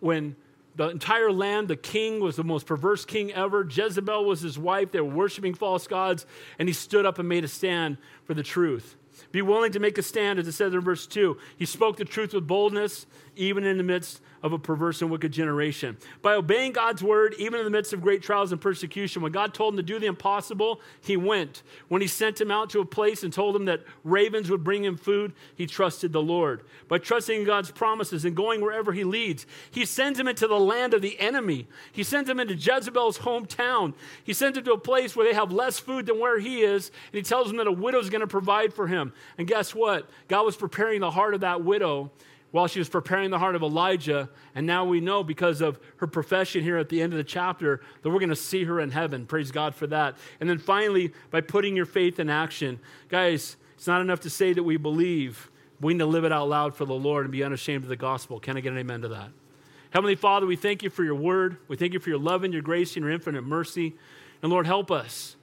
when the entire land, the king was the most perverse king ever. Jezebel was his wife. They were worshiping false gods, and he stood up and made a stand for the truth. Be willing to make a stand, as it says in verse 2. He spoke the truth with boldness, even in the midst of a perverse and wicked generation. By obeying God's word, even in the midst of great trials and persecution, when God told him to do the impossible, he went. When he sent him out to a place and told him that ravens would bring him food, he trusted the Lord. By trusting in God's promises and going wherever he leads, he sends him into the land of the enemy. He sends him into Jezebel's hometown. He sends him to a place where they have less food than where he is, and he tells him that a widow is going to provide for him. And guess what? God was preparing the heart of that widow while she was preparing the heart of Elijah. And now we know because of her profession here at the end of the chapter that we're going to see her in heaven. Praise God for that. And then finally, by putting your faith in action. Guys, it's not enough to say that we believe. We need to live it out loud for the Lord and be unashamed of the gospel. Can I get an amen to that? Heavenly Father, we thank you for your word. We thank you for your love and your grace and your infinite mercy. And Lord, help us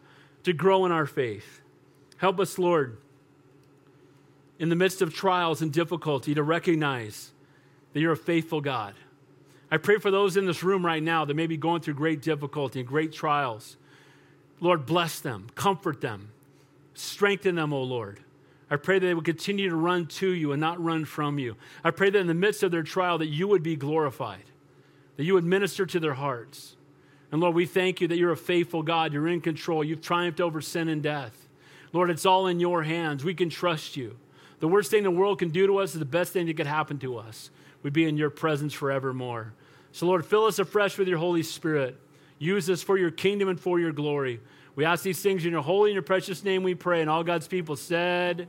to grow in our faith. Help us, Lord, in the midst of trials and difficulty to recognize that you're a faithful God. I pray for those in this room right now that may be going through great difficulty and great trials. Lord, bless them, comfort them, strengthen them, O oh Lord. I pray that they would continue to run to you and not run from you. I pray that in the midst of their trial that you would be glorified, that you would minister to their hearts. And Lord, we thank you that you're a faithful God. You're in control. You've triumphed over sin and death. Lord, it's all in your hands. We can trust you. The worst thing the world can do to us is the best thing that could happen to us. We'd be in your presence forevermore. So, Lord, fill us afresh with your Holy Spirit. Use us for your kingdom and for your glory. We ask these things in your holy and your precious name we pray. And all God's people said,